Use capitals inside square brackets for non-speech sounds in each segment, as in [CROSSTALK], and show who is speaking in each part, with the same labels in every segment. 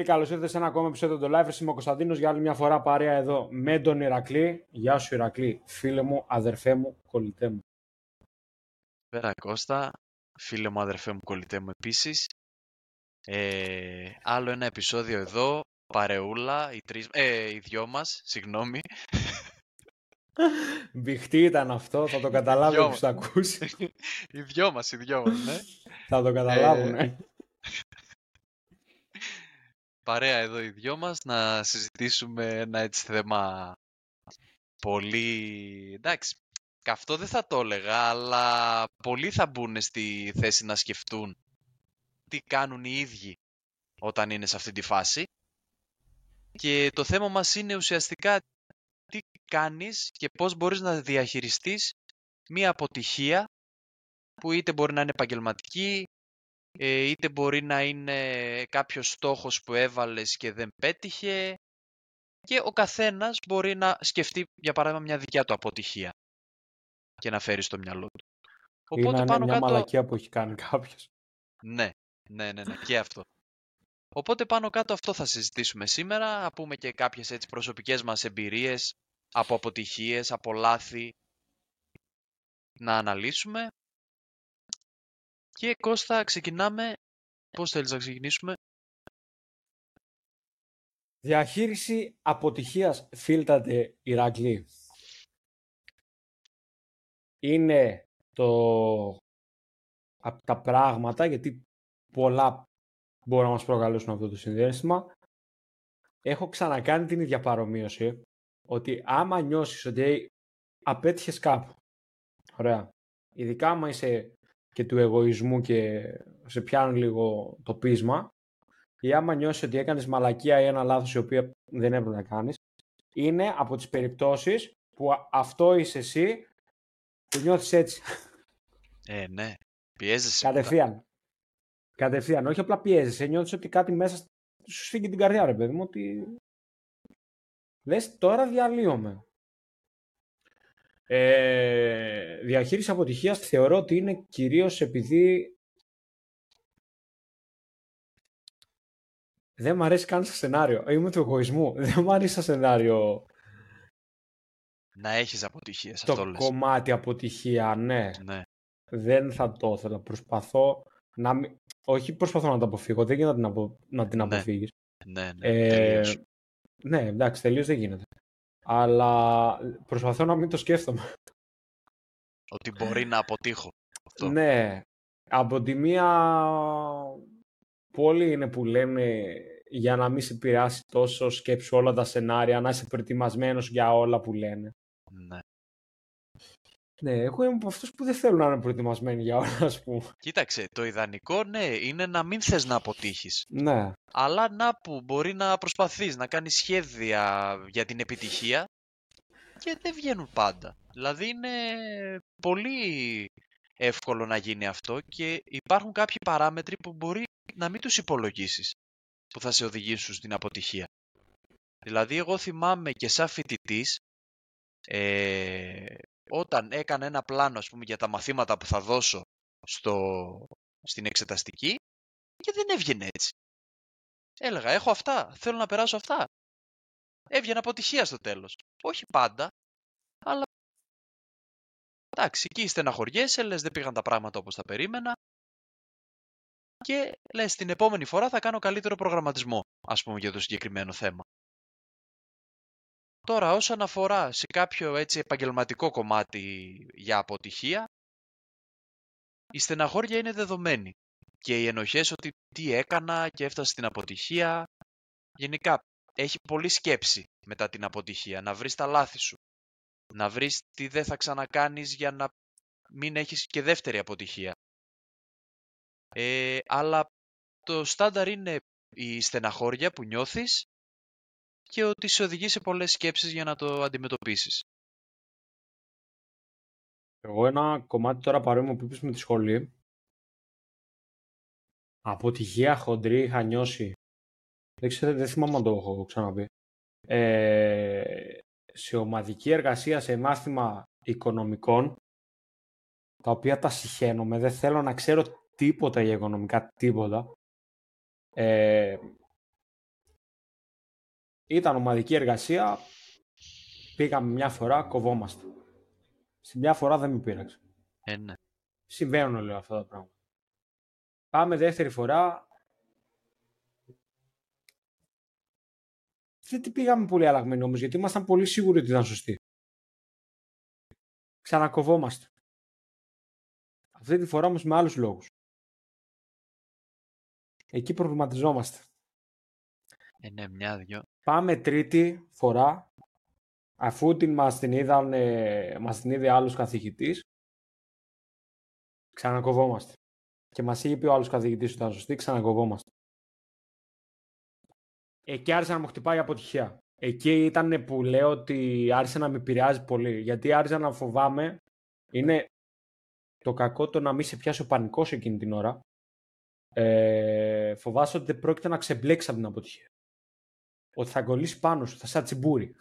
Speaker 1: κύριοι, καλώς ήρθατε σε ένα ακόμα επεισόδιο του Live. Είμαι ο Κωνσταντίνος για άλλη μια φορά παρέα εδώ με τον Ηρακλή. Γεια σου, Ηρακλή, φίλε μου, αδερφέ μου, κολλητέ μου.
Speaker 2: Πέρα Κώστα, φίλε μου, αδερφέ μου, κολλητέ μου επίσης. Ε, άλλο ένα επεισόδιο εδώ, παρεούλα, οι, τρεις, ε, οι δυο μας, συγγνώμη. [LAUGHS]
Speaker 1: Μπιχτή ήταν αυτό, θα το καταλάβει όποιος το ακούσεις. [LAUGHS]
Speaker 2: οι δυο μας, οι δυο μας, ναι. [LAUGHS]
Speaker 1: θα το καταλάβουν, ε,
Speaker 2: Παρέα εδώ οι δυο μας, να συζητήσουμε ένα έτσι θέμα πολύ... Εντάξει, αυτό δεν θα το έλεγα, αλλά πολλοί θα μπουν στη θέση να σκεφτούν τι κάνουν οι ίδιοι όταν είναι σε αυτή τη φάση. Και το θέμα μας είναι ουσιαστικά τι κάνεις και πώς μπορείς να διαχειριστείς μία αποτυχία που είτε μπορεί να είναι επαγγελματική, ε, είτε μπορεί να είναι κάποιος στόχος που έβαλες και δεν πέτυχε και ο καθένας μπορεί να σκεφτεί για παράδειγμα μια δικιά του αποτυχία και να φέρει στο μυαλό του.
Speaker 1: Οπότε είναι πάνω μια κάτω... μαλακία που έχει κάνει κάποιος.
Speaker 2: Ναι, ναι, ναι, ναι, και αυτό. Οπότε πάνω κάτω αυτό θα συζητήσουμε σήμερα, να πούμε και κάποιες έτσι προσωπικές μας εμπειρίες από αποτυχίες, από λάθη, να αναλύσουμε. Και Κώστας, ξεκινάμε. Πώς θέλεις να ξεκινήσουμε;
Speaker 1: Διαχείριση αποτυχίας, φίλτατε Ηρακλή είναι το, από τα πράγματα, γιατί πολλά μπορούν να μας προκαλέσουν αυτό το συνδέσμα. Έχω ξανακάνει την ίδια παρομοίωση, ότι άμα νιώσεις ότι απέτυχες κάπου, ωραία, ειδικά άμα είσαι και του εγωισμού και σε πιάνουν λίγο το πείσμα, ή άμα νιώσεις ότι έκανες μαλακία ή ένα λάθος η οποία δεν έπρεπε να κάνεις, είναι από τις περιπτώσεις που αυτό είσαι εσύ το νιώθεις έτσι.
Speaker 2: Ε, ναι. Πιέζεσαι.
Speaker 1: Κατευθείαν. Κατευθείαν. Όχι απλά πιέζεσαι. Νιώθεις ότι κάτι μέσα σου σφίγγει την καρδιά, ρε παιδί μου. Ότι λες τώρα διαλύομαι. Ε, διαχείριση αποτυχίας θεωρώ ότι είναι κυρίως επειδή δεν μου αρέσει καν στο σενάριο. Είμαι του εγωισμού. [LAUGHS] Δεν μου αρέσει το σενάριο
Speaker 2: να έχεις αποτυχίες.
Speaker 1: Το αυτό κομμάτι αποτυχία, ναι. ναι. Δεν θα το ήθελα. Προσπαθώ να μην... Όχι προσπαθώ να το αποφύγω, δεν γίνεται να, να την ναι. αποφύγεις.
Speaker 2: Ναι, ναι, ε,
Speaker 1: ναι, εντάξει, τελείως δεν γίνεται. Αλλά προσπαθώ να μην το σκέφτομαι.
Speaker 2: Ότι μπορεί να αποτύχω. Αυτό.
Speaker 1: Ναι. Από τη μία, πολλοί είναι που λένε για να μην σε επηρεάσει τόσο σκέψου όλα τα σενάρια, να είσαι προετοιμασμένος για όλα που λένε.
Speaker 2: Ναι.
Speaker 1: Ναι, εγώ είμαι από αυτούς που δεν θέλουν να είναι προετοιμασμένοι για όλα, ας πούμε.
Speaker 2: Κοίταξε, το ιδανικό, ναι, είναι να μην θες να αποτύχεις.
Speaker 1: Ναι.
Speaker 2: Αλλά να που μπορεί να προσπαθείς να κάνεις σχέδια για την επιτυχία και δεν βγαίνουν πάντα. Δηλαδή είναι πολύ εύκολο να γίνει αυτό και υπάρχουν κάποιοι παράμετροι που μπορεί να μην τους υπολογίσεις που θα σε οδηγήσουν στην αποτυχία. Δηλαδή εγώ θυμάμαι και σαν φοιτητής ε, όταν έκανα ένα πλάνο ας πούμε, για τα μαθήματα που θα δώσω στο, στην εξεταστική και δεν έβγαινε έτσι. Έλεγα, έχω αυτά, θέλω να περάσω αυτά. Έβγαινε αποτυχία στο τέλος. Όχι πάντα, αλλά εντάξει, εκεί στεναχωριέσαι, λες δεν πήγαν τα πράγματα όπως τα περίμενα και λες την επόμενη φορά θα κάνω καλύτερο προγραμματισμό, ας πούμε, για το συγκεκριμένο θέμα. Τώρα όσον αφορά σε κάποιο έτσι επαγγελματικό κομμάτι για αποτυχία, η στεναχώρια είναι δεδομένη και οι ενοχές ότι τι έκανα και έφτασα στην αποτυχία. Γενικά έχει πολλή σκέψη μετά την αποτυχία, να βρεις τα λάθη σου, να βρεις τι δεν θα ξανακάνεις για να μην έχεις και δεύτερη αποτυχία. Ε, αλλά το στάνταρ είναι η στεναχώρια που νιώθεις και ότι σε οδηγεί σε πολλές σκέψεις για να το αντιμετωπίσεις.
Speaker 1: Εγώ ένα κομμάτι τώρα παρόμοιο που είπες με τη σχολή. Αποτυχία χοντρή είχα νιώσει. Δεν ξέρω, δεν θυμάμαι αν το έχω ξαναπεί. Ε, σε ομαδική εργασία, σε μάθημα οικονομικών, τα οποία τα συχαίνομαι, δεν θέλω να ξέρω τίποτα για οικονομικά, τίποτα. Ε, ήταν ομαδική εργασία, πήγαμε μια φορά, κοβόμαστε. Σε μια φορά δεν με πείραξε.
Speaker 2: Ε, ναι.
Speaker 1: Συμβαίνουν, λέω, αυτά τα πράγματα. Πάμε δεύτερη φορά. Δεν την πήγαμε πολύ αλλαγμένοι όμως, γιατί ήμασταν πολύ σίγουροι ότι ήταν σωστή. Ξανακοβόμαστε. Αυτή τη φορά όμως με άλλους λόγους. Εκεί προβληματιζόμαστε.
Speaker 2: Ε, ναι, μια, δυο.
Speaker 1: Πάμε τρίτη φορά, αφού την μας την, είδαν, μας την είδε άλλος καθηγητής, ξανακοβόμαστε. Και μας είχε πει ο άλλος καθηγητής ότι ήταν σωστή, ξανακοβόμαστε. Εκεί άρχισε να μου χτυπάει η αποτυχία. Εκεί ήταν που λέω ότι άρχισε να με επηρεάζει πολύ. Γιατί άρχισα να φοβάμαι. Είναι το κακό το να μην σε πιάσει ο πανικός εκείνη την ώρα. Ε, φοβάσαι ότι δεν πρόκειται να ξεμπλέξει από την αποτυχία. Ότι θα κολλήσει πάνω σου, θα σαν τσιμπούρι.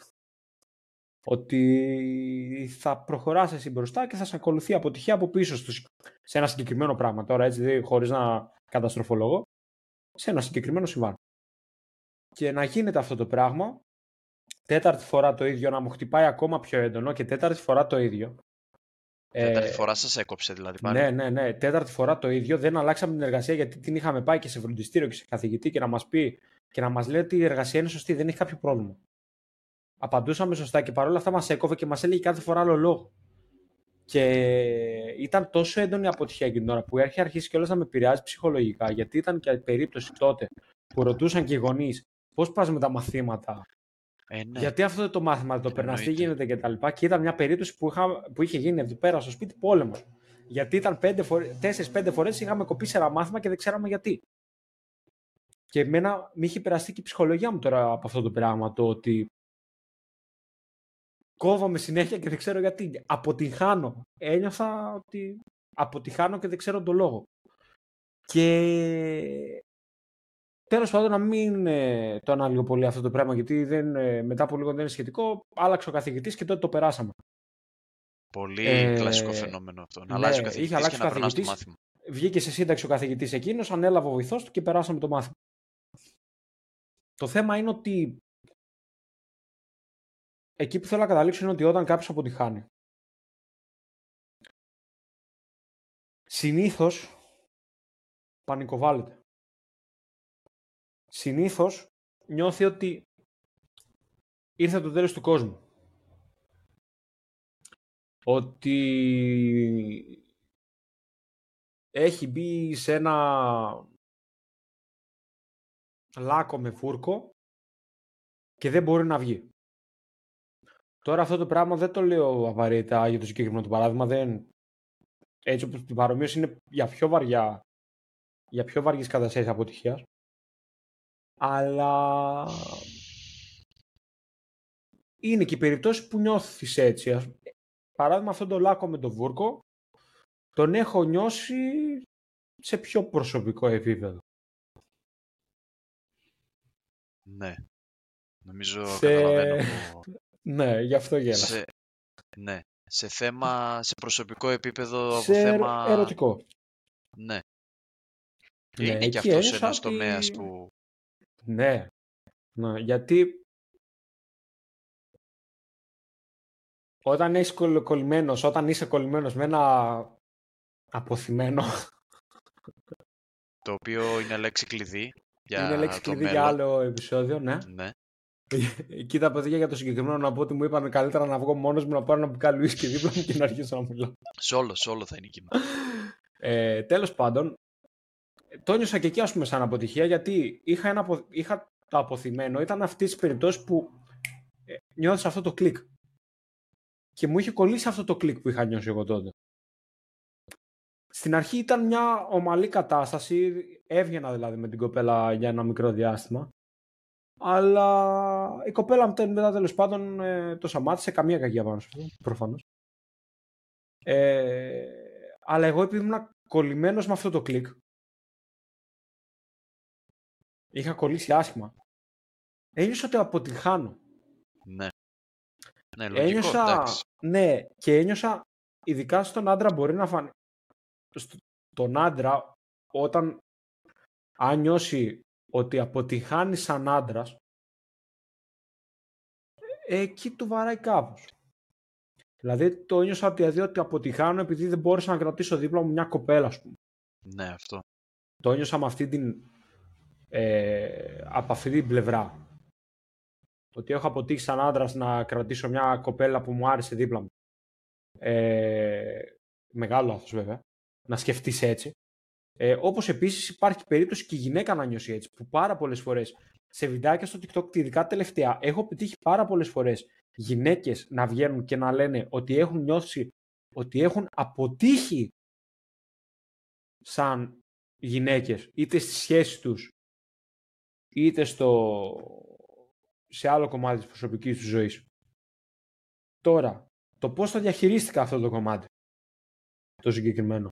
Speaker 1: Ότι θα προχωράς εσύ μπροστά και θα σε ακολουθεί αποτυχία από πίσω στο, σε ένα συγκεκριμένο πράγμα. Τώρα έτσι, χωρίς να καταστροφολογώ, σε ένα συγκεκριμένο συμβάν. Και να γίνεται αυτό το πράγμα, τέταρτη φορά το ίδιο, να μου χτυπάει ακόμα πιο έντονο και τέταρτη φορά το ίδιο.
Speaker 2: Τέταρτη ε, φορά σας έκοψε δηλαδή πάλι.
Speaker 1: Ναι, ναι, ναι. Τέταρτη φορά το ίδιο. Δεν αλλάξαμε την εργασία γιατί την είχαμε πάει και σε φροντιστήριο και σε καθηγητή και να μας πει και να μας λέει ότι η εργασία είναι σωστή, δεν έχει κάποιο πρόβλημα. Απαντούσαμε σωστά και παρόλα αυτά μας έκοβε και μας έλεγε κάθε φορά άλλο λόγο. Και ήταν τόσο έντονη η αποτυχία εκείνη την ώρα που έχει αρχίσει κιόλας να με επηρεάζει ψυχολογικά. Γιατί ήταν και περίπτωση τότε που ρωτούσαν και οι γονείς πώς πας με τα μαθήματα,
Speaker 2: ε, ναι.
Speaker 1: Γιατί αυτό το μάθημα το περνάς, τι γίνεται και τα λοιπά. Και ήταν μια περίπτωση που, είχα, που είχε γίνει εδώ πέρα στο σπίτι πόλεμος. Γιατί ήταν 4-5 φορές είχαμε κοπήσει ένα μάθημα και δεν ξέραμε γιατί. Και εμένα με είχε περαστεί και η ψυχολογία μου τώρα από αυτό το πράγμα. Το ότι κόβομαι συνέχεια και δεν ξέρω γιατί. Αποτυχάνω. Ένιωθα ότι αποτυχάνω και δεν ξέρω τον λόγο. Και Τέλος πάντων, να μην ε, το ανάλογο πολύ αυτό το πράγμα, γιατί δεν, ε, μετά από λίγο δεν είναι σχετικό. Άλλαξε ο καθηγητής και τότε το περάσαμε.
Speaker 2: Πολύ ε, κλασικό φαινόμενο αυτό. Να ναι, αλλάζει ο καθηγητής και να περνάς το μάθημα.
Speaker 1: Βγήκε σε σύνταξη ο καθηγητής εκείνος, ανέλαβε ο βοηθός του και περάσαμε το μάθημα. Το θέμα είναι ότι εκεί που θέλω να καταλήξω είναι ότι όταν κάποιος αποτυχάνει, συνήθως πανικοβάλλεται συνήθως νιώθει ότι ήρθε το τέλος του κόσμου. Ότι έχει μπει σε ένα λάκκο με φούρκο και δεν μπορεί να βγει. Τώρα αυτό το πράγμα δεν το λέω απαραίτητα για το συγκεκριμένο το παράδειγμα. Δεν... Έτσι όπως την παρομοίωση είναι για πιο βαριά για πιο βαριές καταστάσεις αποτυχίας. Αλλά είναι και οι περιπτώσεις που νιώθεις έτσι. Παράδειγμα αυτό το λάκκο με το βούρκο τον έχω νιώσει σε πιο προσωπικό επίπεδο.
Speaker 2: Ναι. Νομίζω σε... καταλαβαίνω.
Speaker 1: ναι, γι' αυτό γέλασα.
Speaker 2: Σε... Ναι. Σε θέμα, σε προσωπικό επίπεδο,
Speaker 1: σε
Speaker 2: θέμα...
Speaker 1: ερωτικό.
Speaker 2: Ναι. ναι είναι και αυτός ένας τομέας που
Speaker 1: ναι. ναι. Γιατί όταν είσαι κολλημένος, όταν είσαι κολλημένος με ένα αποθυμένο...
Speaker 2: Το οποίο είναι λέξη κλειδί για
Speaker 1: Είναι λέξη κλειδί για άλλο επεισόδιο, ναι.
Speaker 2: ναι. [LAUGHS]
Speaker 1: Κοίτα, παιδιά, για το συγκεκριμένο να πω ότι μου είπαν καλύτερα να βγω μόνος μου να πάρω ένα μπουκάλι και δίπλα μου και να αρχίσω να μιλάω.
Speaker 2: Σε όλο, σε όλο θα είναι κύμα.
Speaker 1: Ε, τέλος πάντων, το ένιωσα και εκεί ας πούμε σαν αποτυχία γιατί είχα, ένα, είχα το αποθυμένο. Ήταν αυτής της περιπτώσεις που ε, νιώθεις αυτό το κλικ. Και μου είχε κολλήσει αυτό το κλικ που είχα νιώσει εγώ τότε. Στην αρχή ήταν μια ομαλή κατάσταση. Έβγαινα δηλαδή με την κοπέλα για ένα μικρό διάστημα. Αλλά η κοπέλα μετά τέλος πάντων ε, το σταμάτησε. Καμία κακία πάνω σε αυτό, προφανώς. Ε, αλλά εγώ επειδή ήμουν κολλημένος με αυτό το κλικ Είχα κολλήσει άσχημα. Ένιωσα ότι αποτυγχάνω.
Speaker 2: Ναι. Ναι, λογικό,
Speaker 1: ένιωσα,
Speaker 2: εντάξει.
Speaker 1: ναι, και ένιωσα, ειδικά στον άντρα μπορεί να φανεί, στον άντρα, όταν αν νιώσει ότι αποτυγχάνει σαν άντρας, εκεί το βαράει κάπως. Δηλαδή το ένιωσα δηλαδή ότι αποτυχάνω επειδή δεν μπόρεσα να κρατήσω δίπλα μου μια κοπέλα, ας πούμε.
Speaker 2: Ναι, αυτό.
Speaker 1: Το ένιωσα με αυτή την, ε, από αυτή την πλευρά. Ότι έχω αποτύχει σαν άντρας να κρατήσω μια κοπέλα που μου άρεσε δίπλα μου. Ε, μεγάλο λάθος βέβαια. Να σκεφτείς έτσι. Ε, όπως επίσης υπάρχει περίπτωση και η γυναίκα να νιώσει έτσι. Που πάρα πολλές φορές σε βιντεάκια στο TikTok, ειδικά τελευταία, έχω πετύχει πάρα πολλές φορές γυναίκες να βγαίνουν και να λένε ότι έχουν νιώσει ότι έχουν αποτύχει σαν γυναίκες είτε στη σχέση τους είτε στο, σε άλλο κομμάτι της προσωπικής τους ζωής. Τώρα, το πώς θα διαχειρίστηκα αυτό το κομμάτι, το συγκεκριμένο.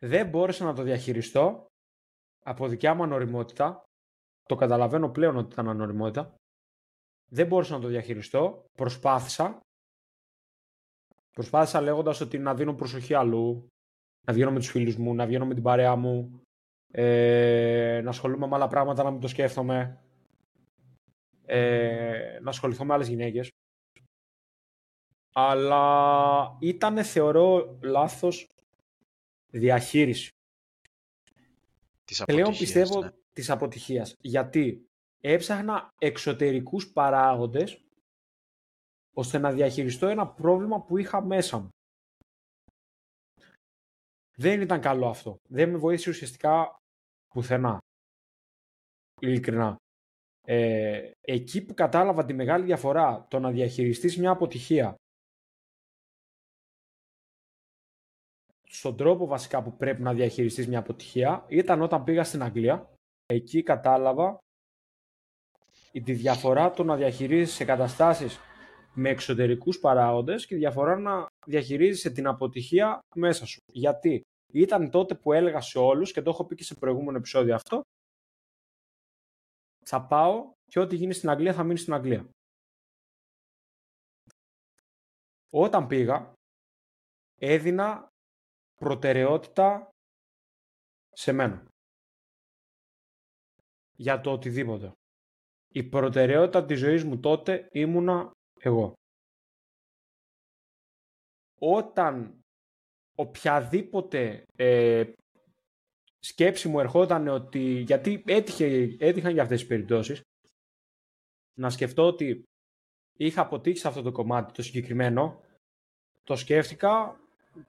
Speaker 1: Δεν μπόρεσα να το διαχειριστώ από δικιά μου ανοριμότητα. Το καταλαβαίνω πλέον ότι ήταν ανοριμότητα. Δεν μπόρεσα να το διαχειριστώ. Προσπάθησα. Προσπάθησα λέγοντας ότι να δίνω προσοχή αλλού. Να βγαίνω με τους φίλους μου, να βγαίνω με την παρέα μου. Ε, να ασχολούμαι με άλλα πράγματα, να μην το σκέφτομαι. Ε, να ασχοληθώ με άλλες γυναίκες. Αλλά ήταν, θεωρώ, λάθος διαχείριση.
Speaker 2: Της
Speaker 1: Πλέον πιστεύω
Speaker 2: ναι.
Speaker 1: της αποτυχίας. Γιατί έψαχνα εξωτερικούς παράγοντες ώστε να διαχειριστώ ένα πρόβλημα που είχα μέσα μου. Δεν ήταν καλό αυτό. Δεν με βοήθησε ουσιαστικά πουθενά. Ειλικρινά. Ε, εκεί που κατάλαβα τη μεγάλη διαφορά το να διαχειριστείς μια αποτυχία στον τρόπο βασικά που πρέπει να διαχειριστείς μια αποτυχία ήταν όταν πήγα στην Αγγλία. Εκεί κατάλαβα τη διαφορά το να διαχειρίζεσαι καταστάσεις με εξωτερικούς παράγοντες και διαφορά να διαχειρίζεσαι την αποτυχία μέσα σου. Γιατί ήταν τότε που έλεγα σε όλους και το έχω πει και σε προηγούμενο επεισόδιο αυτό θα πάω και ό,τι γίνει στην Αγγλία θα μείνει στην Αγγλία. Όταν πήγα έδινα προτεραιότητα σε μένα. Για το οτιδήποτε. Η προτεραιότητα της ζωής μου τότε ήμουνα εγώ. Όταν οποιαδήποτε ε, σκέψη μου ερχόταν ότι, γιατί έτυχε, έτυχαν για αυτές τις περιπτώσεις, να σκεφτώ ότι είχα αποτύχει σε αυτό το κομμάτι το συγκεκριμένο, το σκέφτηκα,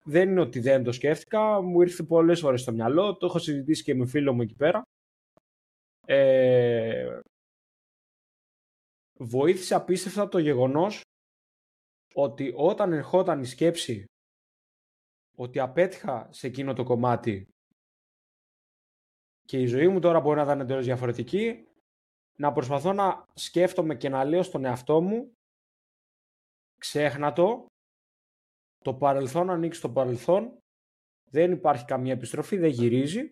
Speaker 1: δεν είναι ότι δεν το σκέφτηκα, μου ήρθε πολλές φορές στο μυαλό, το έχω συζητήσει και με φίλο μου εκεί πέρα. Ε, βοήθησε απίστευτα το γεγονός ότι όταν ερχόταν η σκέψη ότι απέτυχα σε εκείνο το κομμάτι και η ζωή μου τώρα μπορεί να ήταν εντελώς διαφορετική, να προσπαθώ να σκέφτομαι και να λέω στον εαυτό μου ξέχνα το, το παρελθόν ανοίξει το παρελθόν, δεν υπάρχει καμία επιστροφή, δεν γυρίζει.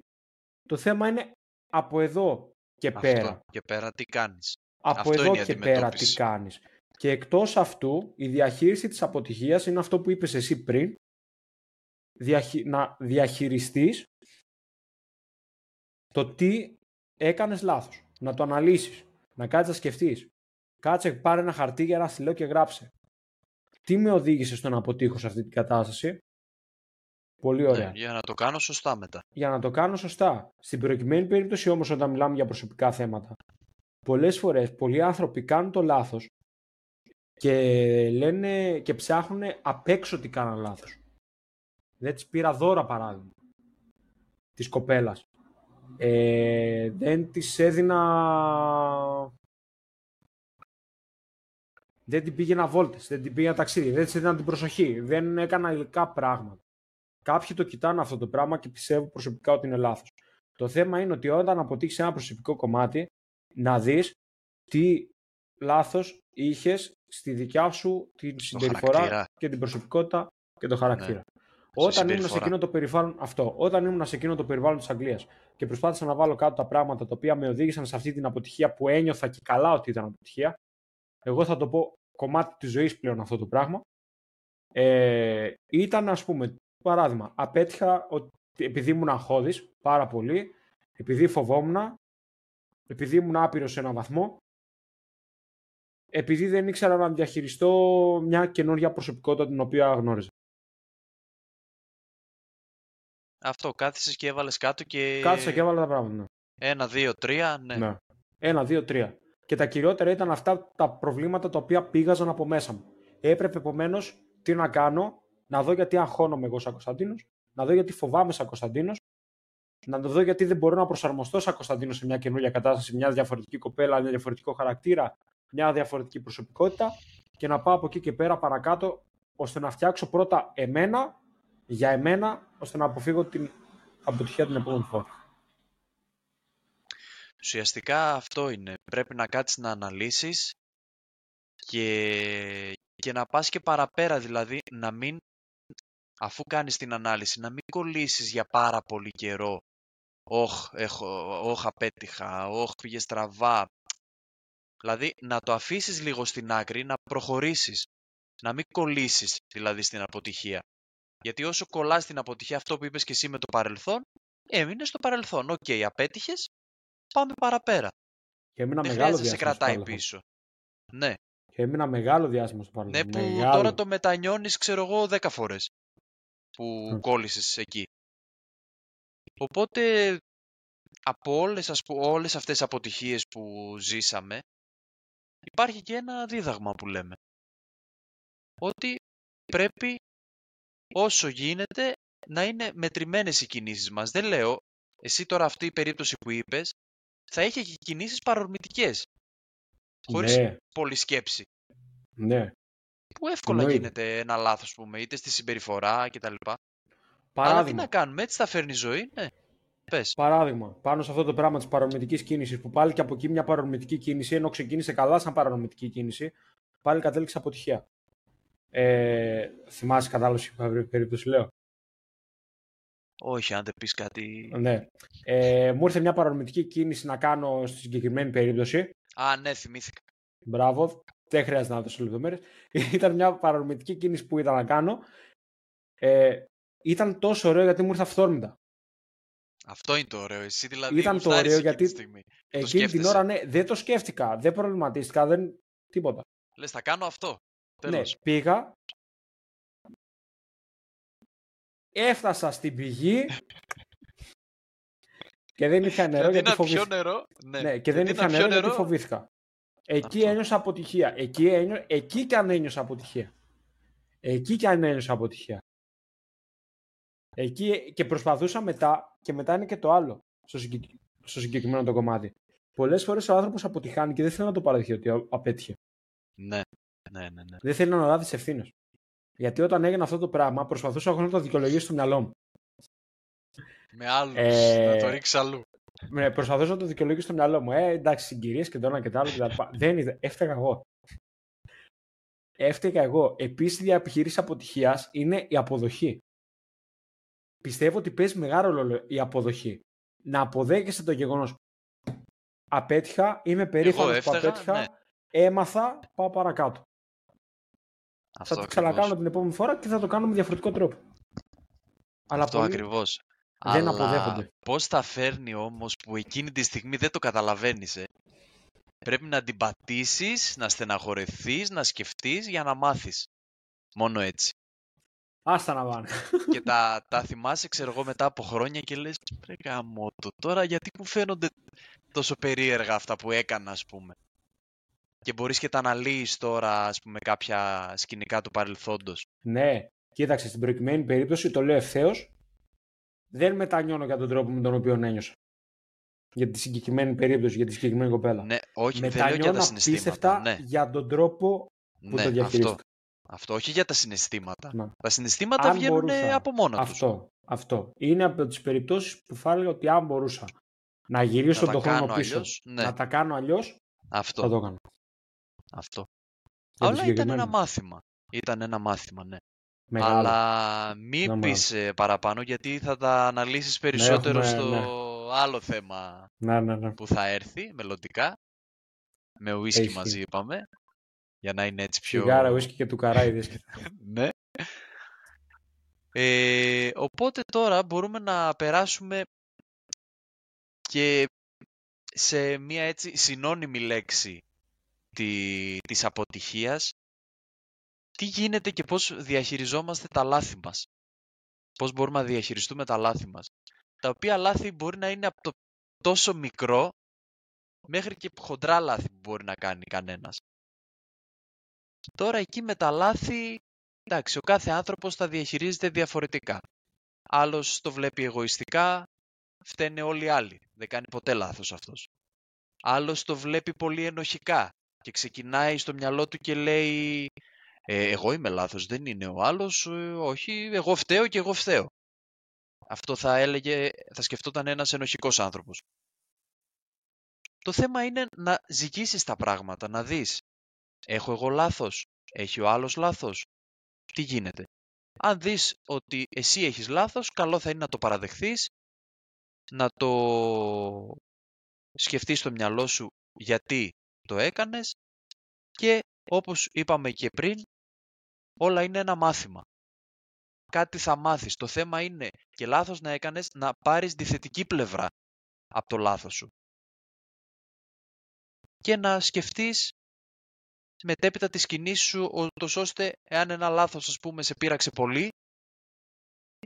Speaker 1: Το θέμα είναι από εδώ και
Speaker 2: Αυτό
Speaker 1: πέρα.
Speaker 2: και πέρα τι κάνεις.
Speaker 1: Από
Speaker 2: Αυτό
Speaker 1: εδώ
Speaker 2: είναι η
Speaker 1: και πέρα τι
Speaker 2: αντιμετώπιση.
Speaker 1: κάνεις. Και εκτός αυτού, η διαχείριση της αποτυχίας είναι αυτό που είπες εσύ πριν, διαχει... να διαχειριστείς το τι έκανες λάθος. Να το αναλύσεις. Να κάτσεις να σκεφτείς. Κάτσε, πάρε ένα χαρτί για ένα στυλό και γράψε. Τι με οδήγησε στο να αποτύχω σε αυτή την κατάσταση; Πολύ ωραία.
Speaker 2: Ναι, για να το κάνω σωστά μετά.
Speaker 1: Για να το κάνω σωστά. Στην προκειμένη περίπτωση όμως όταν μιλάμε για προσωπικά θέματα, πολλές φορές πολλοί άνθρωποι κάνουν το λάθος και λένε και ψάχνουν απ' έξω τι κάναν λάθος. Δεν της πήρα δώρα παράδειγμα της κοπέλας. Ε, δεν της έδινα... Δεν την πήγαινα βόλτες, δεν την πήγαινα ταξίδι, δεν της έδινα την προσοχή, δεν έκανα υλικά πράγματα. Κάποιοι το κοιτάνε αυτό το πράγμα και πιστεύω προσωπικά ότι είναι λάθος. Το θέμα είναι ότι όταν αποτύχεις ένα προσωπικό κομμάτι, να δεις τι λάθος είχες στη δικιά σου την συμπεριφορά
Speaker 2: χαρακτήρα.
Speaker 1: και την προσωπικότητα και το χαρακτήρα.
Speaker 2: Ναι.
Speaker 1: Όταν ήμουν σε
Speaker 2: συμπεριφορά.
Speaker 1: εκείνο το περιβάλλον, αυτό, όταν ήμουν σε εκείνο το περιβάλλον της Αγγλίας και προσπάθησα να βάλω κάτω τα πράγματα τα οποία με οδήγησαν σε αυτή την αποτυχία που ένιωθα και καλά ότι ήταν αποτυχία, εγώ θα το πω κομμάτι της ζωής πλέον αυτό το πράγμα, ε, ήταν ας πούμε, παράδειγμα, απέτυχα ότι επειδή ήμουν αγχώδης πάρα πολύ, επειδή φοβόμουν, επειδή ήμουν άπειρος σε έναν βαθμό, επειδή δεν ήξερα να διαχειριστώ μια καινούργια προσωπικότητα την οποία γνώριζα.
Speaker 2: Αυτό, κάθισες και έβαλες κάτω και...
Speaker 1: Κάθισα και έβαλα τα πράγματα. ναι.
Speaker 2: Ένα, δύο, τρία, ναι.
Speaker 1: Ναι. Ένα, δύο, τρία. Και τα κυριότερα ήταν αυτά τα προβλήματα τα οποία πήγαζαν από μέσα μου. Έπρεπε επομένως τι να κάνω, να δω γιατί αγχώνομαι εγώ σαν Κωνσταντίνος, να δω γιατί φοβάμαι σαν Κωνσταντίνος, να δω γιατί δεν μπορώ να προσαρμοστώ σαν Κωνσταντίνος σε μια καινούργια κατάσταση, μια διαφορετική κοπέλα, ένα διαφορετικό χαρακτήρα, μια διαφορετική προσωπικότητα και να πάω από εκεί και πέρα παρακάτω ώστε να φτιάξω πρώτα εμένα, για εμένα, ώστε να αποφύγω την αποτυχία την επόμενη φορά.
Speaker 2: Ουσιαστικά αυτό είναι. Πρέπει να κάτσεις να αναλύσεις και, και να πας και παραπέρα, δηλαδή να μην, αφού κάνεις την ανάλυση, να μην κολλήσεις για πάρα πολύ καιρό. Όχ, έχω, όχ, απέτυχα, όχ, πήγε στραβά. Δηλαδή, να το αφήσεις λίγο στην άκρη, να προχωρήσεις. Να μην κολλήσεις, δηλαδή, στην αποτυχία. Γιατί όσο κολλάς στην αποτυχία, αυτό που είπες και εσύ με το παρελθόν, έμεινες στο παρελθόν. OK, okay, απέτυχες, πάμε παραπέρα.
Speaker 1: Και έμεινα
Speaker 2: Δεν
Speaker 1: μεγάλο
Speaker 2: χρειάζεται να σε
Speaker 1: διάστημα στο
Speaker 2: κρατάει
Speaker 1: παρελθόν.
Speaker 2: πίσω. Ναι,
Speaker 1: Και έμεινα μεγάλο διάστημα στο
Speaker 2: ναι
Speaker 1: παρελθόν.
Speaker 2: που
Speaker 1: μεγάλο.
Speaker 2: τώρα το μετανιώνεις, ξέρω εγώ, 10 φορές που
Speaker 1: Μμ.
Speaker 2: κόλλησες εκεί. Οπότε, από όλες, ας πούμε, όλες αυτές τις αποτυχίες που ζήσαμε, υπάρχει και ένα δίδαγμα που λέμε. Ότι πρέπει όσο γίνεται να είναι μετρημένες οι κινήσεις μας. Δεν λέω, εσύ τώρα αυτή η περίπτωση που είπες, θα είχε και κινήσεις παρορμητικές, χωρίς
Speaker 1: Ναι,
Speaker 2: πολλή σκέψη.
Speaker 1: ναι.
Speaker 2: Που εύκολα
Speaker 1: Εννοείται.
Speaker 2: γίνεται ένα λάθος, πούμε, είτε στη συμπεριφορά κτλ. Αλλά τι
Speaker 1: Παράδειγμα,
Speaker 2: να κάνουμε, έτσι θα φέρνει η ζωή, ναι. Πες.
Speaker 1: παράδειγμα, πάνω σε αυτό το πράγμα της παρορμητικής κίνησης, που πάλι και από εκεί μια παρορμητική κίνηση, ενώ ξεκίνησε καλά σαν παρορμητική κίνηση, πάλι κατέληξε αποτυχία. Ε, θυμάσαι κατάλαβε ποια περίπτωση λέω.
Speaker 2: Όχι, αν δεν πεις κάτι...
Speaker 1: Ναι. Ε, μου ήρθε μια παρορμητική κίνηση να κάνω στη συγκεκριμένη περίπτωση.
Speaker 2: Α, ναι, θυμήθηκα.
Speaker 1: Μπράβο. Δεν χρειάζεται να δώσω λεπτομέρειες. [LAUGHS] ήταν μια παρορμητική κίνηση που ήταν να κάνω. Ε, ήταν τόσο ωραίο γιατί μου ήρθε αυθόρμητα.
Speaker 2: Αυτό είναι το ωραίο. Εσύ δηλαδή
Speaker 1: Ήταν το
Speaker 2: γουστάρεις
Speaker 1: ωραίο
Speaker 2: εκείνη τη
Speaker 1: γιατί
Speaker 2: στιγμή.
Speaker 1: Εκείνη την
Speaker 2: σκέφτεσαι;
Speaker 1: ώρα ναι, δεν το σκέφτηκα, δεν προβληματίστηκα, δεν τίποτα.
Speaker 2: Λες, θα κάνω αυτό.
Speaker 1: Ναι,
Speaker 2: Τέλος.
Speaker 1: πήγα, έφτασα στην πηγή και δεν είχα νερό
Speaker 2: Γιατί
Speaker 1: γιατί
Speaker 2: να πιω
Speaker 1: φοβήθηκα.
Speaker 2: νερό. Ναι,
Speaker 1: Ναι, και δεν
Speaker 2: Γιατί
Speaker 1: είχα
Speaker 2: να πιω
Speaker 1: νερό γιατί φοβήθηκα. Εκεί
Speaker 2: Αυτό.
Speaker 1: ένιωσα αποτυχία. Εκεί, ένιω... Εκεί και αν ένιωσα αποτυχία. Εκεί και αν ένιωσα αποτυχία. Εκεί και προσπαθούσα μετά, και μετά είναι και το άλλο στο, συγκεκ... στο συγκεκριμένο το κομμάτι. Πολλές φορές ο άνθρωπος αποτυχάνει και δεν θέλει να το παραδεχεί ότι απέτυχε.
Speaker 2: Ναι, ναι, ναι. ναι.
Speaker 1: Δεν θέλει να αναλάβεις τι ευθύνες. Γιατί όταν έγινε αυτό το πράγμα, προσπαθούσα εγώ να το δικαιολογήσω στο μυαλό μου.
Speaker 2: Με άλλους,
Speaker 1: Ε,
Speaker 2: να το ρίξεις αλλού.
Speaker 1: Ναι, προσπαθούσα να το δικαιολογήσω στο μυαλό μου. Ε, εντάξει, συγκυρίες και το ένα και το άλλο κτλ. Δεν είδε. Έφταιγα εγώ. Έφταιγα εγώ. Επίσης, η επιχείρηση αποτυχίας είναι η αποδοχή. Πιστεύω ότι παίζει μεγάλο ρόλο η αποδοχή. Να αποδέχεσαι το γεγονός. Απέτυχα, είμαι περήφανος που
Speaker 2: έφταιγα,
Speaker 1: απέτυχα,
Speaker 2: ναι.
Speaker 1: έμαθα, πάω παρακάτω.
Speaker 2: Αυτό
Speaker 1: θα το
Speaker 2: ακριβώς.
Speaker 1: ξανακάνω την επόμενη φορά και θα το κάνω με διαφορετικό τρόπο. Αλλά
Speaker 2: Αυτό
Speaker 1: πολλοί
Speaker 2: ακριβώς.
Speaker 1: δεν
Speaker 2: Αλλά
Speaker 1: αποδέχονται.
Speaker 2: πώς θα φέρνει όμως που εκείνη τη στιγμή δεν το καταλαβαίνεις, ε. Πρέπει να την πατήσεις, να στεναχωρεθείς, να σκεφτείς για να μάθεις. Μόνο έτσι.
Speaker 1: Άστα να πάνε. [LAUGHS]
Speaker 2: και τα, τα θυμάσαι, ξέρω εγώ, μετά από χρόνια και λες, ρε γαμώτο, τώρα γιατί μου φαίνονται τόσο περίεργα αυτά που έκανα, ας πούμε. Και μπορείς και τα αναλύεις τώρα, ας πούμε, κάποια σκηνικά του παρελθόντος.
Speaker 1: Ναι, κοίταξε, στην προκειμένη περίπτωση το λέω ευθέως. Δεν μετανιώνω για τον τρόπο με τον οποίο ένιωσα. Για τη συγκεκριμένη περίπτωση, για τη συγκεκριμένη κοπέλα.
Speaker 2: Ναι, όχι, δεν λέω για
Speaker 1: μετανιώνω
Speaker 2: τα συναισθήματα.
Speaker 1: απίστευτα
Speaker 2: Ναι,
Speaker 1: για τον τρόπο που
Speaker 2: ναι,
Speaker 1: το
Speaker 2: αυτό.
Speaker 1: διαχειρίστηκα.
Speaker 2: Αυτό, όχι για τα συναισθήματα.
Speaker 1: Να.
Speaker 2: Τα συναισθήματα
Speaker 1: Αν
Speaker 2: βγαίνουν
Speaker 1: μπορούσα.
Speaker 2: από μόνα τους.
Speaker 1: Αυτό, αυτό. Είναι από τις περιπτώσεις που θα έλεγα ότι αν μπορούσα να γυρίσω
Speaker 2: Να τα
Speaker 1: τον χρόνο
Speaker 2: κάνω
Speaker 1: πίσω,
Speaker 2: αλλιώς, ναι.
Speaker 1: να τα κάνω αλλιώς,
Speaker 2: Αυτό,
Speaker 1: θα το έκανα.
Speaker 2: Αυτό.
Speaker 1: Για
Speaker 2: Αλλά
Speaker 1: το
Speaker 2: ήταν
Speaker 1: συγκεκριμένο.
Speaker 2: ένα μάθημα. Ήταν ένα μάθημα, ναι.
Speaker 1: Μεγάλο.
Speaker 2: Αλλά μην
Speaker 1: Μεγάλο.
Speaker 2: πεις ε, παραπάνω γιατί θα τα αναλύσεις περισσότερο
Speaker 1: έχουμε,
Speaker 2: στο
Speaker 1: ναι.
Speaker 2: άλλο θέμα
Speaker 1: Ναι, ναι, ναι.
Speaker 2: που θα έρθει μελλοντικά. Με ουίσκι
Speaker 1: Έχει.
Speaker 2: μαζί είπαμε. Για να είναι έτσι πιο...
Speaker 1: Σιγάρα, ουίσκι και του καράιδες. [LAUGHS]
Speaker 2: ναι. Ε, οπότε τώρα μπορούμε να περάσουμε και σε μια έτσι συνώνυμη λέξη τη, της αποτυχίας, τι γίνεται και πώς διαχειριζόμαστε τα λάθη μας. Πώς μπορούμε να διαχειριστούμε τα λάθη μας. Τα οποία λάθη μπορεί να είναι από το τόσο μικρό μέχρι και χοντρά λάθη που μπορεί να κάνει κανένας. Τώρα εκεί με τα λάθη, εντάξει, ο κάθε άνθρωπος τα διαχειρίζεται διαφορετικά. Άλλος το βλέπει εγωιστικά, φταίνε όλοι οι άλλοι. Δεν κάνει ποτέ λάθος αυτός. Άλλος το βλέπει πολύ ενοχικά και ξεκινάει στο μυαλό του και λέει ε, εγώ είμαι λάθος, δεν είναι ο άλλος, ε, όχι, εγώ φταίω και εγώ φταίω. Αυτό θα έλεγε, θα σκεφτόταν ένας ενοχικός άνθρωπος. Το θέμα είναι να ζυγίσεις τα πράγματα, να δεις. Έχω εγώ λάθος, έχει ο άλλος λάθος, τι γίνεται. Αν δεις ότι εσύ έχεις λάθος, καλό θα είναι να το παραδεχθείς, να το σκεφτείς στο μυαλό σου γιατί το έκανες και όπως είπαμε και πριν, όλα είναι ένα μάθημα. Κάτι θα μάθεις. Το θέμα είναι και λάθος να έκανες να πάρεις τη θετική πλευρά από το λάθος σου. Και να σκεφτείς μετέπειτα τη σκηνή σου, ώστε εάν ένα λάθος ας πούμε σε πείραξε πολύ,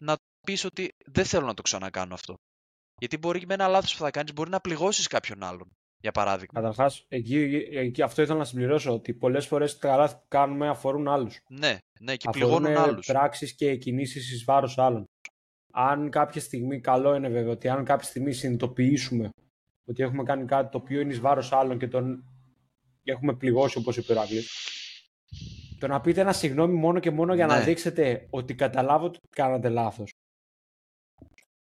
Speaker 2: να πεις ότι δεν θέλω να το ξανακάνω αυτό. Γιατί μπορεί με ένα λάθος που θα κάνεις μπορεί να πληγώσεις κάποιον άλλον για παράδειγμα.
Speaker 1: Καταρχάς, εκεί, εκεί, αυτό ήθελα να συμπληρώσω ότι πολλές φορές τα λάθη που κάνουμε αφορούν άλλους.
Speaker 2: Ναι, ναι, και πληγώνουν άλλους.
Speaker 1: πράξεις και κινήσεις εις βάρος άλλων. Αν κάποια στιγμή, καλό είναι βέβαια ότι αν κάποια στιγμή συνειδητοποιήσουμε ότι έχουμε κάνει κάτι το οποίο είναι εις βάρος άλλων και τον έχουμε πληγώσει, όπως είπε ο Ρακλή, το να πείτε ένα συγγνώμη μόνο και μόνο για να ναι. δείξετε ότι καταλάβω ότι κάνατε λάθος.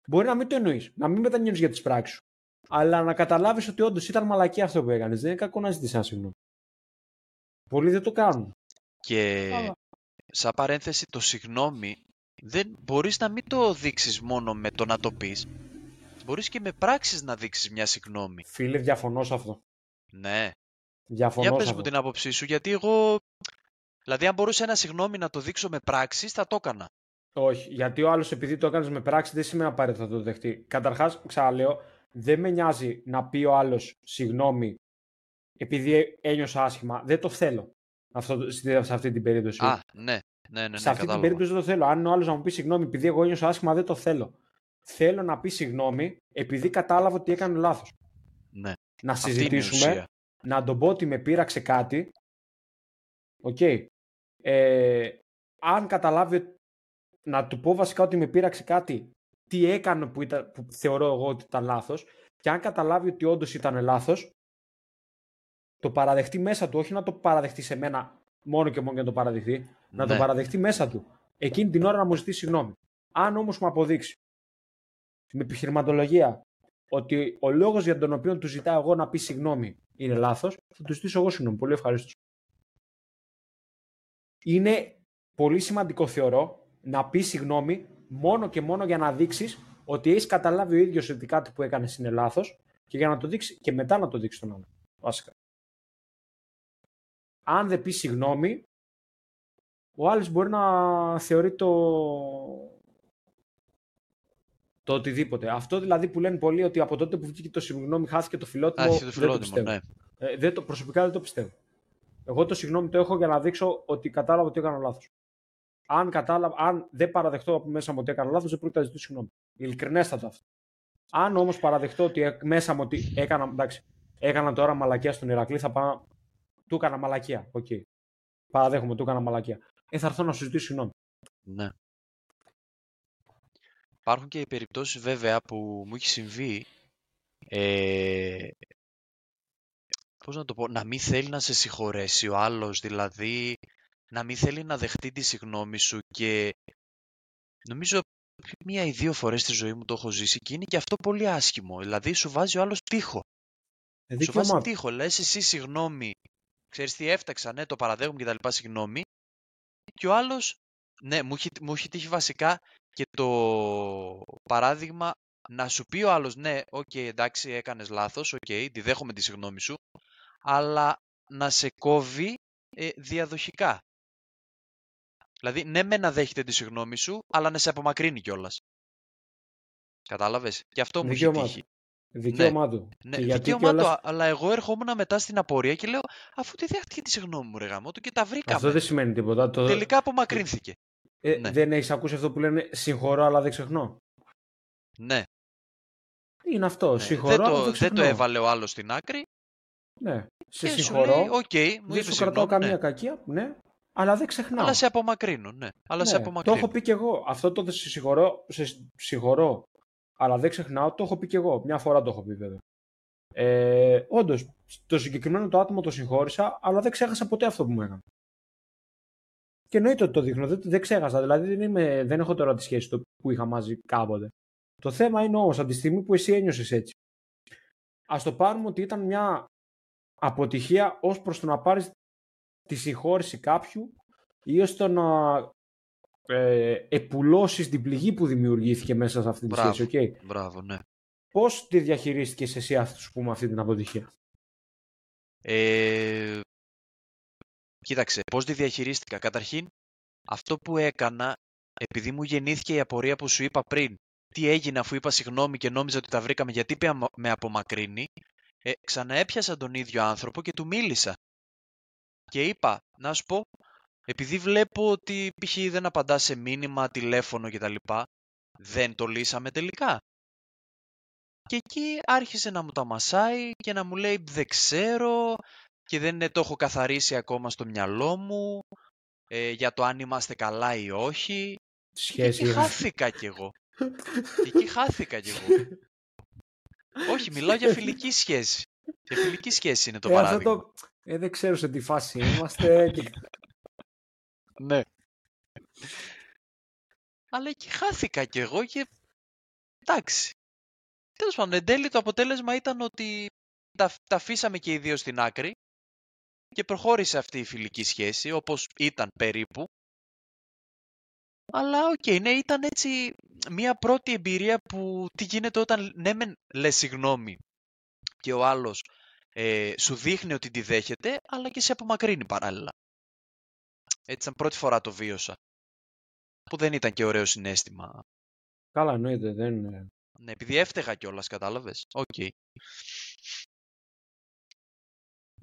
Speaker 1: Μπορεί να μην το εννοείς, να μην μετανιώνεις για τις πράξεις σου αλλά να καταλάβεις ότι όντως ήταν μαλακή αυτό που έκανες. Δεν είναι κακό να ζητήσεις ένα συγγνώμη. Πολλοί δεν το κάνουν.
Speaker 2: Και σαν παρένθεση το συγγνώμη δεν μπορείς να μην το δείξεις μόνο με το να το πεις. Μπορείς και με πράξεις να δείξεις μια συγγνώμη.
Speaker 1: Φίλε, διαφωνώ σε αυτό.
Speaker 2: Ναι.
Speaker 1: Διαφωνώ
Speaker 2: Για πες μου την άποψή σου, γιατί εγώ... Δηλαδή, αν μπορούσα ένα συγγνώμη να το δείξω με πράξεις, θα το έκανα.
Speaker 1: Όχι, γιατί ο άλλος επειδή το έκανες με πράξη δεν σημαίνει απαραίτητα θα το δεχτεί. Καταρχάς, ξαναλέω, δεν με νοιάζει να πει ο άλλος συγγνώμη επειδή ένιωσα άσχημα. Δεν το θέλω αυτό, σε αυτή την περίπτωση.
Speaker 2: Α, ναι. Ναι, ναι,
Speaker 1: σε αυτή την περίπτωση δεν το θέλω. Αν ο άλλος να μου πει συγγνώμη επειδή εγώ ένιωσα άσχημα, δεν το θέλω. Θέλω να πει συγγνώμη επειδή κατάλαβα ότι έκανε λάθος.
Speaker 2: Ναι.
Speaker 1: Να συζητήσουμε, να τον πω ότι με πείραξε κάτι. OK. Okay. Ε, αν καταλάβει να του πω βασικά ότι με πείραξε κάτι τι έκανε που, ήταν, που θεωρώ εγώ ότι ήταν λάθος και αν καταλάβει ότι όντως ήταν λάθος το παραδεχτεί μέσα του, όχι να το παραδεχτεί σε μένα μόνο και μόνο για να το παραδεχτεί, να το ναι. παραδεχτεί μέσα του. Εκείνη την ώρα να μου ζητήσει συγγνώμη. Αν όμως μου αποδείξει με επιχειρηματολογία ότι ο λόγος για τον οποίο του ζητάω εγώ να πει συγγνώμη είναι λάθος, θα του ζητήσω εγώ συγγνώμη. Πολύ ευχαρίστως. Είναι πολύ σημαντικό θεωρώ να πει συγγνώμη μόνο και μόνο για να δείξεις ότι έχεις καταλάβει ο ίδιος ότι κάτι που έκανες είναι λάθος και για να το δείξεις και μετά να το δείξεις τον άλλον. Βασικά. Αν δεν πεις συγγνώμη, ο άλλος μπορεί να θεωρεί το. το οτιδήποτε. Αυτό δηλαδή που λένε πολλοί ότι από τότε που βγήκε το συγγνώμη χάθηκε το φιλότιμο.
Speaker 2: Άχι, το φιλότιμο δεν το
Speaker 1: ναι. Ε, δεν το, προσωπικά δεν το πιστεύω. Εγώ το συγγνώμη το έχω για να δείξω ότι κατάλαβα ότι έκανα λάθος αν, κατάλαβα, αν δεν παραδεχτώ από μέσα μου ότι έκανα λάθος, δεν πρόκειται να ζητήσω συγγνώμη. Ειλικρινέστατο αυτό. Αν όμως παραδεχτώ ότι μέσα μου ότι έκανα, εντάξει, έκανα τώρα μαλακία στον Ηρακλή, θα πάω. Του έκανα μαλακία. OK. Okay. Παραδέχομαι, του έκανα μαλακία. Ε, θα έρθω να σου ζητήσω συγγνώμη.
Speaker 2: Ναι. Υπάρχουν και οι περιπτώσεις βέβαια που μου έχει συμβεί ε, πώς να το πω, να μην θέλει να σε συγχωρέσει ο άλλος, δηλαδή να μην θέλει να δεχτεί τη συγνώμη σου και νομίζω μία ή δύο φορές στη ζωή μου το έχω ζήσει και είναι και αυτό πολύ άσχημο. Δηλαδή σου βάζει ο άλλος τείχο. Ε, σου βάζει τείχο. Λες εσύ συγγνώμη, ξέρεις τι έφταιξα, ναι το παραδέχομαι και τα λοιπά συγγνώμη και ο άλλος, ναι μου έχει, μου έχει τύχει βασικά και το παράδειγμα να σου πει ο άλλος ναι, OK, okay, εντάξει, έκανες λάθος, OK, okay, τη δέχομαι τη συγγνώμη σου, αλλά να σε κόβει ε, διαδοχικά. Δηλαδή, ναι, με να δέχεται τη συγγνώμη σου, αλλά να σε απομακρύνει κιόλας. Κατάλαβες; Και αυτό μου έχει τύχει.
Speaker 1: Δικαίωμά του.
Speaker 2: Ναι,
Speaker 1: Και γιατί
Speaker 2: δικαίωμά του,
Speaker 1: κιόλας-
Speaker 2: α- αλλά εγώ ερχόμουν μετά στην απορία και λέω αφού τη δέχτηκε τη συγγνώμη μου ρε γαμό του και τα βρήκαμε.
Speaker 1: Αυτό δεν σημαίνει τίποτα. Το...
Speaker 2: Τελικά απομακρύνθηκε.
Speaker 1: Ε,
Speaker 2: ναι.
Speaker 1: Δεν έχεις ακούσει αυτό που λένε συγχωρώ αλλά δεν ξεχνώ.
Speaker 2: Ναι,
Speaker 1: Είναι αυτό.
Speaker 2: ναι.
Speaker 1: Συγχωρώ
Speaker 2: δεν,
Speaker 1: αλλά
Speaker 2: το,
Speaker 1: δεν
Speaker 2: δεν
Speaker 1: ξεχνώ.
Speaker 2: το έβαλε ο άλλος στην άκρη
Speaker 1: Ναι. Σε
Speaker 2: και σου
Speaker 1: συγχωρώ.
Speaker 2: λέει, οκ, μου
Speaker 1: δεν
Speaker 2: είπε
Speaker 1: σου κρατάω
Speaker 2: συγγνώμη,
Speaker 1: καμία
Speaker 2: ναι.
Speaker 1: κακία. Ναι. Αλλά δεν ξεχνάω.
Speaker 2: αλλά σε απομακρύνω, ναι. Αλλά σε
Speaker 1: Ναι, το
Speaker 2: απομακρύνω.
Speaker 1: έχω πει κι εγώ. Αυτό το σε συγχωρώ, σε συγχωρώ, αλλά δεν ξεχνάω, το έχω πει κι εγώ. Μια φορά το έχω πει βέβαια. Ε, Όντως, το συγκεκριμένο το άτομο το συγχώρησα, αλλά δεν ξέχασα ποτέ αυτό που μου έκανε. Και εννοείται ότι το δείχνω, δεν, δεν ξέχασα. Δηλαδή δεν, είμαι, δεν έχω τώρα τη σχέση το που είχα μαζί κάποτε. Το θέμα είναι όμως από τη στιγμή που εσύ ένιωσες έτσι. Α το πάρουμε ότι ήταν μια αποτυχία ως προς το να πάρεις τη συγχώρηση κάποιου ή ώστε το να ε, επουλώσεις την πληγή που δημιουργήθηκε μέσα σε αυτή τη
Speaker 2: Μπράβο.
Speaker 1: σχέση. Okay.
Speaker 2: Μπράβο, ναι.
Speaker 1: Πώς τη διαχειρίστηκες εσύ ας πούμε αυτή την αποτυχία;
Speaker 2: Ε, κοίταξε, πώς τη διαχειρίστηκα. Καταρχήν, αυτό που έκανα, επειδή μου γεννήθηκε η απορία που σου είπα πριν, τι έγινε αφού είπα συγγνώμη και νόμιζα ότι τα βρήκαμε γιατί πια με απομακρύνει, ε, ξαναέπιασα τον ίδιο άνθρωπο και του μίλησα. Και είπα, να σου πω, επειδή βλέπω ότι π.χ. δεν απαντάς σε μήνυμα, τηλέφωνο κτλ. Δεν το λύσαμε τελικά. Και εκεί άρχισε να μου τα μασάει και να μου λέει δεν ξέρω και δεν το έχω καθαρίσει ακόμα στο μυαλό μου ε, για το αν είμαστε καλά ή όχι. Και
Speaker 1: Σχέση.
Speaker 2: εκεί χάθηκα κι εγώ. [LAUGHS] Και εκεί χάθηκα κι εγώ. όχι, μιλάω για φιλική σχέση. Για φιλική σχέση είναι το
Speaker 1: ε, αυτό
Speaker 2: παράδειγμα.
Speaker 1: το... ε, δεν ξέρω σε τι φάση είμαστε. και- [LAUGHS]
Speaker 2: Ναι. Αλλά εκεί χάθηκα κι εγώ και εντάξει. Τέλος πάντων, εν τέλει το αποτέλεσμα ήταν ότι τα, τα αφήσαμε και οι δύο στην άκρη και προχώρησε αυτή η φιλική σχέση όπως ήταν περίπου. Αλλά οκ, ναι, ήταν έτσι μια πρώτη εμπειρία που τι γίνεται όταν ναι μεν λες συγγνώμη και ο άλλος ε, σου δείχνει ότι τη δέχεται αλλά και σε απομακρύνει παράλληλα. Έτσι ήταν πρώτη φορά το βίωσα. Που δεν ήταν και ωραίο συναίσθημα.
Speaker 1: Καλά, εννοείται. Δεν... ε,
Speaker 2: Ναι, επειδή έφταιγα κιόλας, κατάλαβες. Οκ.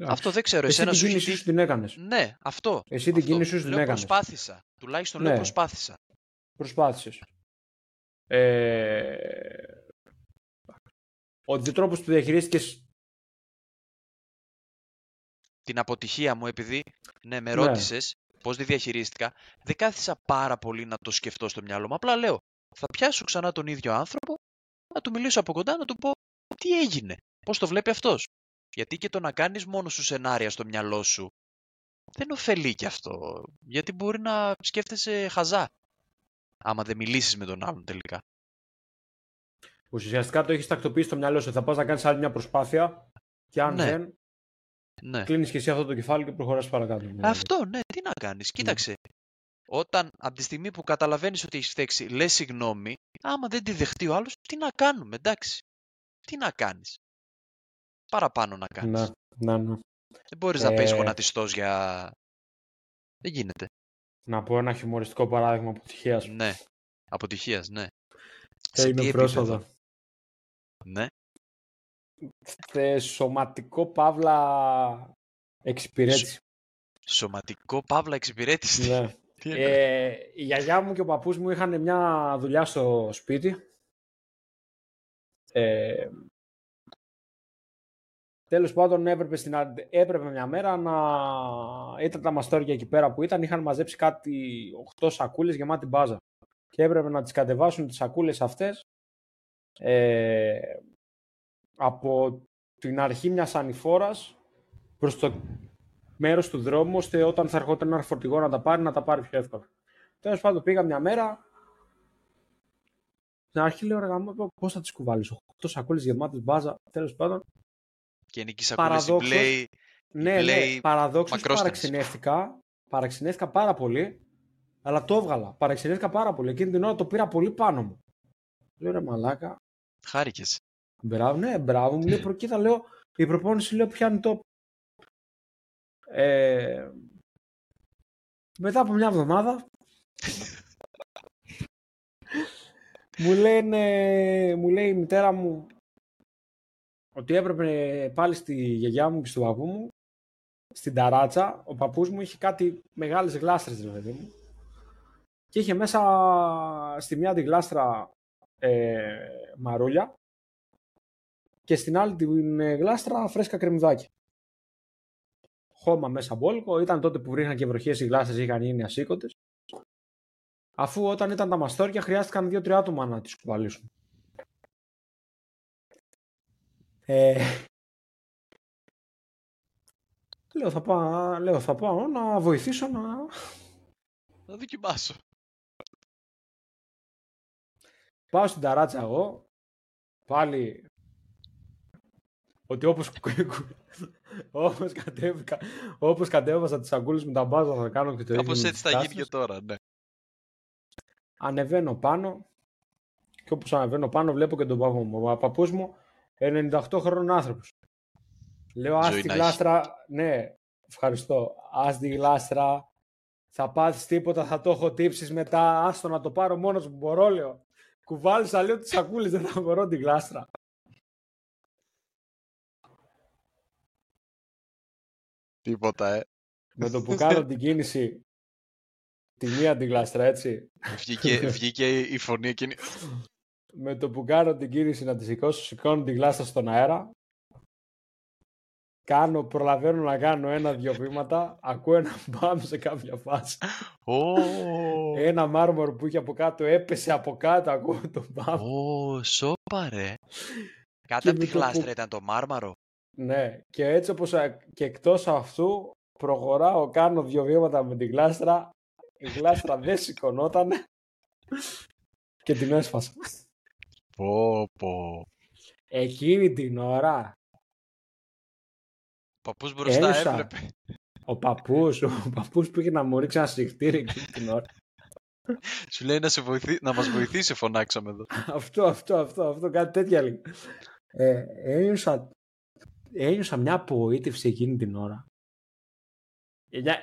Speaker 2: Αυτό δεν ξέρω.
Speaker 1: Εσύ
Speaker 2: Εσένα
Speaker 1: την
Speaker 2: σου έχει
Speaker 1: κίνησή
Speaker 2: τύχει-
Speaker 1: σου την έκανες.
Speaker 2: Ναι, αυτό.
Speaker 1: Εσύ την
Speaker 2: αυτό.
Speaker 1: κίνησή σου την
Speaker 2: Λέω
Speaker 1: έκανες.
Speaker 2: προσπάθησα. Τουλάχιστον λέω
Speaker 1: Ναι.
Speaker 2: προσπάθησα.
Speaker 1: Προσπάθησες. Ε... Ο τρόπος που διαχειρίστηκες
Speaker 2: Την αποτυχία μου, επειδή ναι, με
Speaker 1: Ναι.
Speaker 2: ρώτησες πώς τη διαχειρίστηκα, δεν κάθισα πάρα πολύ να το σκεφτώ στο μυαλό μου. Απλά λέω, θα πιάσω ξανά τον ίδιο άνθρωπο, να του μιλήσω από κοντά, να του πω τι έγινε, πώς το βλέπει αυτός. Γιατί και το να κάνεις μόνο σου σενάρια στο μυαλό σου δεν ωφελεί κι αυτό. Γιατί μπορεί να σκέφτεσαι χαζά. Άμα δεν μιλήσεις με τον άλλον τελικά.
Speaker 1: ουσιαστικά το έχεις τακτοποιήσει στο μυαλό σου. Θα πας να κάνεις άλλη μια προσπάθεια και αν
Speaker 2: Ναι.
Speaker 1: δεν,
Speaker 2: Ναι.
Speaker 1: κλείνεις και εσύ αυτό το κεφάλι και προχωράς παρακάτω. δηλαδή.
Speaker 2: Αυτό, ναι, τι να κάνεις. Κοίταξε. Όταν από τη στιγμή που καταλαβαίνεις ότι έχεις φταίξει, λες συγγνώμη, άμα δεν τη δεχτεί ο άλλος, τι να κάνουμε, εντάξει. Τι να κάνεις. Παραπάνω να κάνεις.
Speaker 1: Να, να, να.
Speaker 2: Δεν μπορείς να παίζεις
Speaker 1: Ε.
Speaker 2: γονατιστός για... Δεν γίνεται.
Speaker 1: να πω ένα χιουμοριστικό παράδειγμα αποτυχίας.
Speaker 2: Ναι. Αποτυχίας, ναι. Σε
Speaker 1: Έγινε
Speaker 2: τι
Speaker 1: πρόσφατα.
Speaker 2: επίπεδο; Ναι.
Speaker 1: Σε σωματικό παύλα εξυπηρέτηση.
Speaker 2: Σωματικό παύλα εξυπηρέτηση.
Speaker 1: ναι. [LAUGHS]
Speaker 2: Τι εννοείς;
Speaker 1: ε, η γιαγιά μου και ο παππούς μου είχαν μια δουλειά στο σπίτι. Ε, τέλος πάντων έπρεπε, στην, αντε- έπρεπε μια μέρα να ήταν τα μαστόρια εκεί πέρα που ήταν είχαν μαζέψει κάτι 8 σακούλες γεμάτη μπάζα και έπρεπε να τις κατεβάσουν τις σακούλες αυτές ε, από την αρχή μιας ανηφόρας προς το μέρος του δρόμου ώστε όταν θα ερχόταν ένα φορτηγό να τα πάρει να τα πάρει πιο εύκολα. Τέλος πάντων πήγα μια μέρα στην αρχή λέω ρε γαμώ, πώς θα τις κουβάλεις 8 σακούλες γεμάτες μπάζα τέλος πάντων
Speaker 2: Και είναι εκεί σακούλες η
Speaker 1: παραδόξως,
Speaker 2: Play.
Speaker 1: ναι,
Speaker 2: Play
Speaker 1: ναι, παραδόξως
Speaker 2: μακρόστενες.
Speaker 1: παραξενεύτηκα, παραξενεύτηκα πάρα πολύ, αλλά το έβγαλα. Παραξενεύτηκα πάρα πολύ. Εκείνη την ώρα το πήρα πολύ πάνω μου. Λέω ρε μαλάκα,
Speaker 2: Χάρηκες.
Speaker 1: Μπράβο, ναι, μπράβο. Μου λέει προκοίτα, λέω, η προπόνηση λέω πιάνει το. Ε, μετά από μια εβδομάδα μου, λένε, μου λέει η μητέρα μου ότι έπρεπε πάλι στη γιαγιά μου και στον παππού μου, στην ταράτσα, ο παππούς μου είχε κάτι μεγάλες γλάστρες, δηλαδή μου. Και είχε μέσα στη μία τη γλάστρα ε, μαρούλια και στην άλλη την ε, γλάστρα φρέσκα κρεμμυδάκια. Χώμα μέσα μπόλικο, ήταν τότε που βρήκαν και βροχές οι γλάστρες είχαν γίνει ασήκωτες. Αφού όταν ήταν τα μαστόρια χρειάστηκαν δύο-τρία άτομα να τις κουβαλήσουν. Ε, [LAUGHS] λέω, θα πάω, λέω, θα πάω να βοηθήσω να...
Speaker 2: Να δοκιμάσω.
Speaker 1: Πάω στην ταράτσα εγώ, πάλι ότι όπως, όπως, κατέβηκα, όπως κατέβασα τις σακούλες με τα μπάζα θα κάνω και το ίδιο.
Speaker 2: Κάπως έτσι θα γίνει και τώρα, ναι.
Speaker 1: Ανεβαίνω πάνω και όπως ανεβαίνω πάνω βλέπω και τον παππού μου. Ο παππούς μου 98 χρόνων άνθρωπος. Λέω ας τη γλάστρα, ναι, ευχαριστώ, ας τη γλάστρα, θα πάθεις τίποτα, θα το έχω τύψεις μετά, άστο να το πάρω μόνος που μπορώ, λέω. Κουβάλισα λίγο τις σακούλες, δεν θα μπορώ τη γλάστρα.
Speaker 2: Τίποτα, ε.
Speaker 1: Με το που κάνω την κίνηση, τη μία την γλάστρα, έτσι.
Speaker 2: Βγήκε, βγήκε η φωνή εκείνη.
Speaker 1: Με το που κάνω την κίνηση να τη σηκώσω, σηκώνω την γλάστρα στον αέρα. Κάνω, προλαβαίνω να κάνω ένα-δυο βήματα. Ακούω ένα μπαμ σε κάποια φάση.
Speaker 2: Oh.
Speaker 1: Ένα μάρμορ που είχε από κάτω έπεσε από κάτω. Ακούω το μπαμ.
Speaker 2: Ω, oh, σόπα ρε. Κάτω από τη γλάστρα ήταν το μάρμαρο.
Speaker 1: Ναι, και έτσι όπως και εκτός αυτού προχωράω, κάνω δύο βήματα με την γλάστρα, η γλάστρα δεν σηκωνόταν και την έσφασα.
Speaker 2: Πω πω.
Speaker 1: Εκείνη την ώρα
Speaker 2: ο παππούς μπροστά ένιωσα, έβλεπε.
Speaker 1: Ο παππούς, ο παππούς που είχε να μου ρίξει ένα συχτήρι εκείνη την ώρα.
Speaker 2: Σου λέει να, σε βοηθήσει, να μας βοηθήσει φωνάξαμε εδώ.
Speaker 1: αυτό, αυτό, αυτό, αυτό, κάτι τέτοια λέει. Ε, ένιωσα ένιωσα μια απογοήτευση εκείνη την ώρα.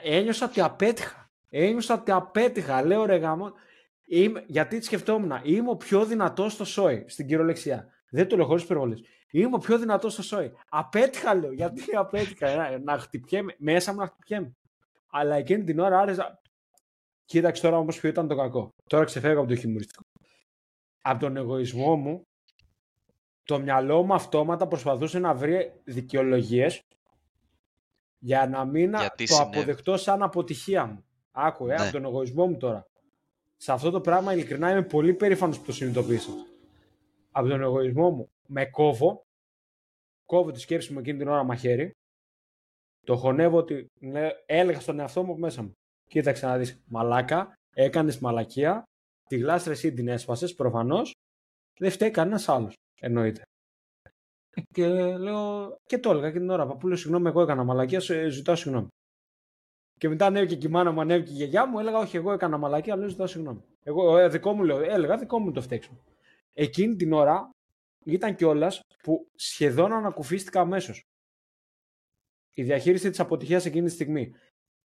Speaker 1: Ένιωσα ότι απέτυχα. Ένιωσα ότι απέτυχα. Λέω ρε γάμο, είμαι, γιατί σκεφτόμουν, είμαι ο πιο δυνατός στο σόι, στην κυριολεξία. Δεν το λέω χωρίς υπερβολέ. Είμαι ο πιο δυνατός στο σόι. Απέτυχα, λέω. Γιατί απέτυχα. Να, να χτυπιέμαι. Μέσα μου να χτυπιέμαι. Αλλά εκείνη την ώρα άρεσα. Κοίταξε τώρα όμως ποιο ήταν το κακό. Τώρα ξεφεύγω από το χειμωριστικό. Από τον εγωισμό μου το μυαλό μου αυτόματα προσπαθούσε να βρει δικαιολογίες για να μην το αποδεχτώ σαν αποτυχία μου. Άκου, ε, από ναι. τον εγωισμό μου τώρα. Σε αυτό το πράγμα ειλικρινά είμαι πολύ περήφανος που το συνειδητοποίησα. Από τον εγωισμό μου με κόβω, κόβω τη σκέψη μου εκείνη την ώρα μαχαίρι, το χωνεύω ότι ναι, έλεγα στον εαυτό μου μέσα μου. Κοίταξε να δεις, μαλάκα, έκανες μαλακία, τη γλάστρα εσύ την έσπασες, προφανώς, δεν φταίει κανένας άλλος. Εννοείται. Και λέω, και το έλεγα και την ώρα. Παππού, λέω, συγγνώμη, εγώ έκανα μαλακία, σε ζητάω συγγνώμη. Και μετά ανέβηκε και η μάνα μου, ανέβηκε η γιαγιά μου, έλεγα, Όχι, εγώ έκανα μαλακία, αλλά ζητάω συγγνώμη. Εγώ, ε, δικό μου λέω, έλεγα, δικό μου το φταίξιμο. Εκείνη την ώρα ήταν κιόλας που σχεδόν ανακουφίστηκα αμέσως. Η διαχείριση της αποτυχίας εκείνη τη στιγμή.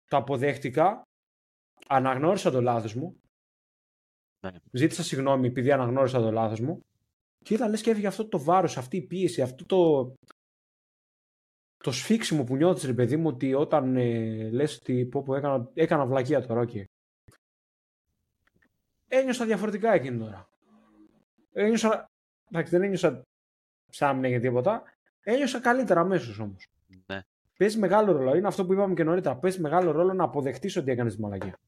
Speaker 1: Το αποδέχτηκα, αναγνώρισα το λάθος μου. Ναι. Ζήτησα συγγνώμη επειδή αναγνώρισα το λάθος μου και είδα λες και έφυγε αυτό το βάρος, αυτή η πίεση, αυτό το, το σφίξιμο που νιώθεις ρε παιδί μου ότι όταν ε, λες ότι πω, πω, έκανα, έκανα βλακεία τώρα, okay. Ένιωσα διαφορετικά εκείνη τώρα. Ένιωσα, εντάξει δεν ένιωσα σαν για τίποτα, ένιωσα καλύτερα αμέσως όμως.
Speaker 2: Ναι.
Speaker 1: Παίζει μεγάλο ρόλο. Είναι αυτό που είπαμε και νωρίτερα. Παίζει μεγάλο ρόλο να αποδεχτείς ότι έκανες τη μαλακία.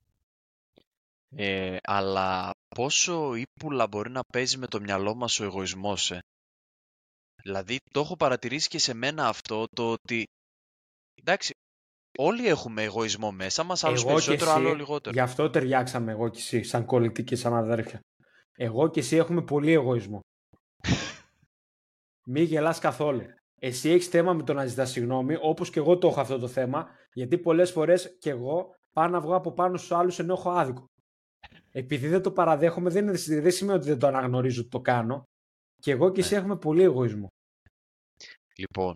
Speaker 2: Ε, αλλά πόσο ύπουλα μπορεί να παίζει με το μυαλό μας ο εγωισμός, ε. Δηλαδή, το έχω παρατηρήσει και σε μένα αυτό, το ότι, εντάξει, όλοι έχουμε εγωισμό μέσα μας, άλλος περισσότερο, άλλο λιγότερο.
Speaker 1: Γι' αυτό ταιριάξαμε εγώ και εσύ, σαν κολλητή και σαν αδέρφια. Εγώ και εσύ έχουμε πολύ εγωισμό. [LAUGHS] Μη γελάς καθόλου. Εσύ έχεις θέμα με το να ζητάς συγγνώμη, όπως και εγώ το έχω αυτό το θέμα, γιατί πολλές φορές και εγώ πάω να βγω από πάνω στους άλλους ενώ έχω άδικο επειδή δεν το παραδέχομαι, δεν, δεν σημαίνει ότι δεν το αναγνωρίζω ότι το κάνω. Και εγώ και εσύ ναι. έχουμε πολύ εγωισμό.
Speaker 2: Λοιπόν,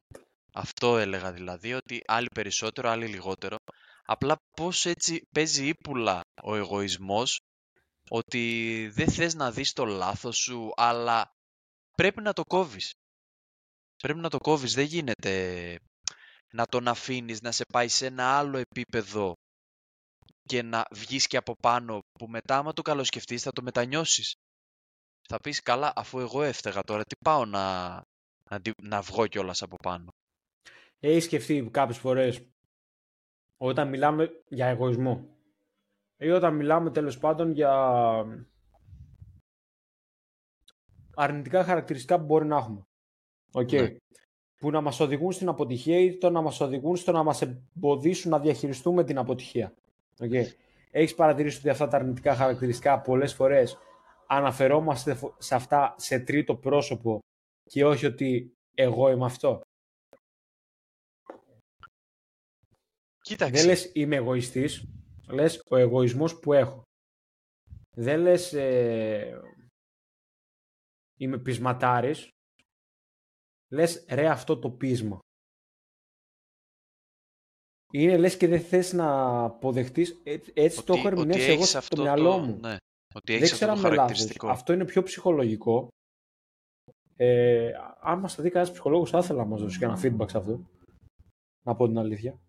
Speaker 2: αυτό έλεγα δηλαδή, ότι άλλοι περισσότερο, άλλοι λιγότερο. Απλά πώς έτσι παίζει ύπουλα ο εγωισμός, ότι δεν θες να δεις το λάθος σου, αλλά πρέπει να το κόβεις. πρέπει να το κόβεις. Δεν γίνεται να τον αφήνεις να σε πάει σε ένα άλλο επίπεδο και να βγεις και από πάνω που μετά άμα το καλοσκεφτείς θα το μετανιώσεις. Θα πεις καλά αφού εγώ έφταιγα τώρα τι πάω να, να, να βγω κιόλας από πάνω.
Speaker 1: Έχει σκεφτεί κάποιες φορές όταν μιλάμε για εγωισμό ή όταν μιλάμε τέλος πάντων για αρνητικά χαρακτηριστικά που μπορεί να έχουμε. Okay. Που να μας οδηγούν στην αποτυχία ή το να μας οδηγούν στο να μας εμποδίσουν να διαχειριστούμε την αποτυχία. Okay. Έχεις παρατηρήσει ότι αυτά τα αρνητικά χαρακτηριστικά πολλές φορές αναφερόμαστε σε αυτά σε τρίτο πρόσωπο και όχι ότι εγώ είμαι αυτό;
Speaker 2: Κοίταξε.
Speaker 1: Δεν λες είμαι εγωιστής, λες ο εγωισμός που έχω. Δεν λες ε, είμαι πεισματάρης, λες ρε αυτό το πείσμα. Είναι λες και δεν θες να αποδεχτείς, έτσι, το έχω ερμηνεύσει εγώ στο μυαλό μου.
Speaker 2: Ναι,
Speaker 1: ότι δεν ξέρω αν με λάθος. Αυτό είναι πιο ψυχολογικό. Ε, αν μας θα δει κανένας ψυχολόγος θα ήθελα να μας δώσει και ένα feedback σε αυτό. Να πω την αλήθεια.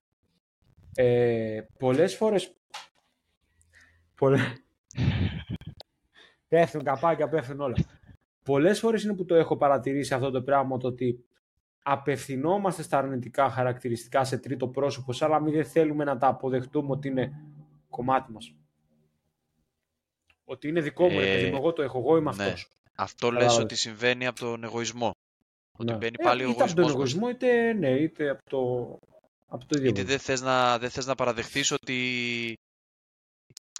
Speaker 1: Ε, πολλές φορές πολλές... πέφτουν καπάκια, πέφτουν όλα. Πολλές φορές είναι που το έχω παρατηρήσει αυτό το πράγμα το ότι απευθυνόμαστε στα αρνητικά χαρακτηριστικά σε τρίτο πρόσωπο αλλά μην δεν θέλουμε να τα αποδεχτούμε ότι είναι κομμάτι μας. Ότι είναι δικό μου, ε, εγώ το έχω, εγώ είμαι ναι. αυτός.
Speaker 2: Αυτό λες ότι συμβαίνει από τον εγωισμό. Ότι ναι. μπαίνει πάλι ε, ο είτε
Speaker 1: από τον εγωισμός, είτε, ναι, είτε από το, από το ίδιο.
Speaker 2: Είτε δεν θες, να, δεν θες να παραδεχθείς ότι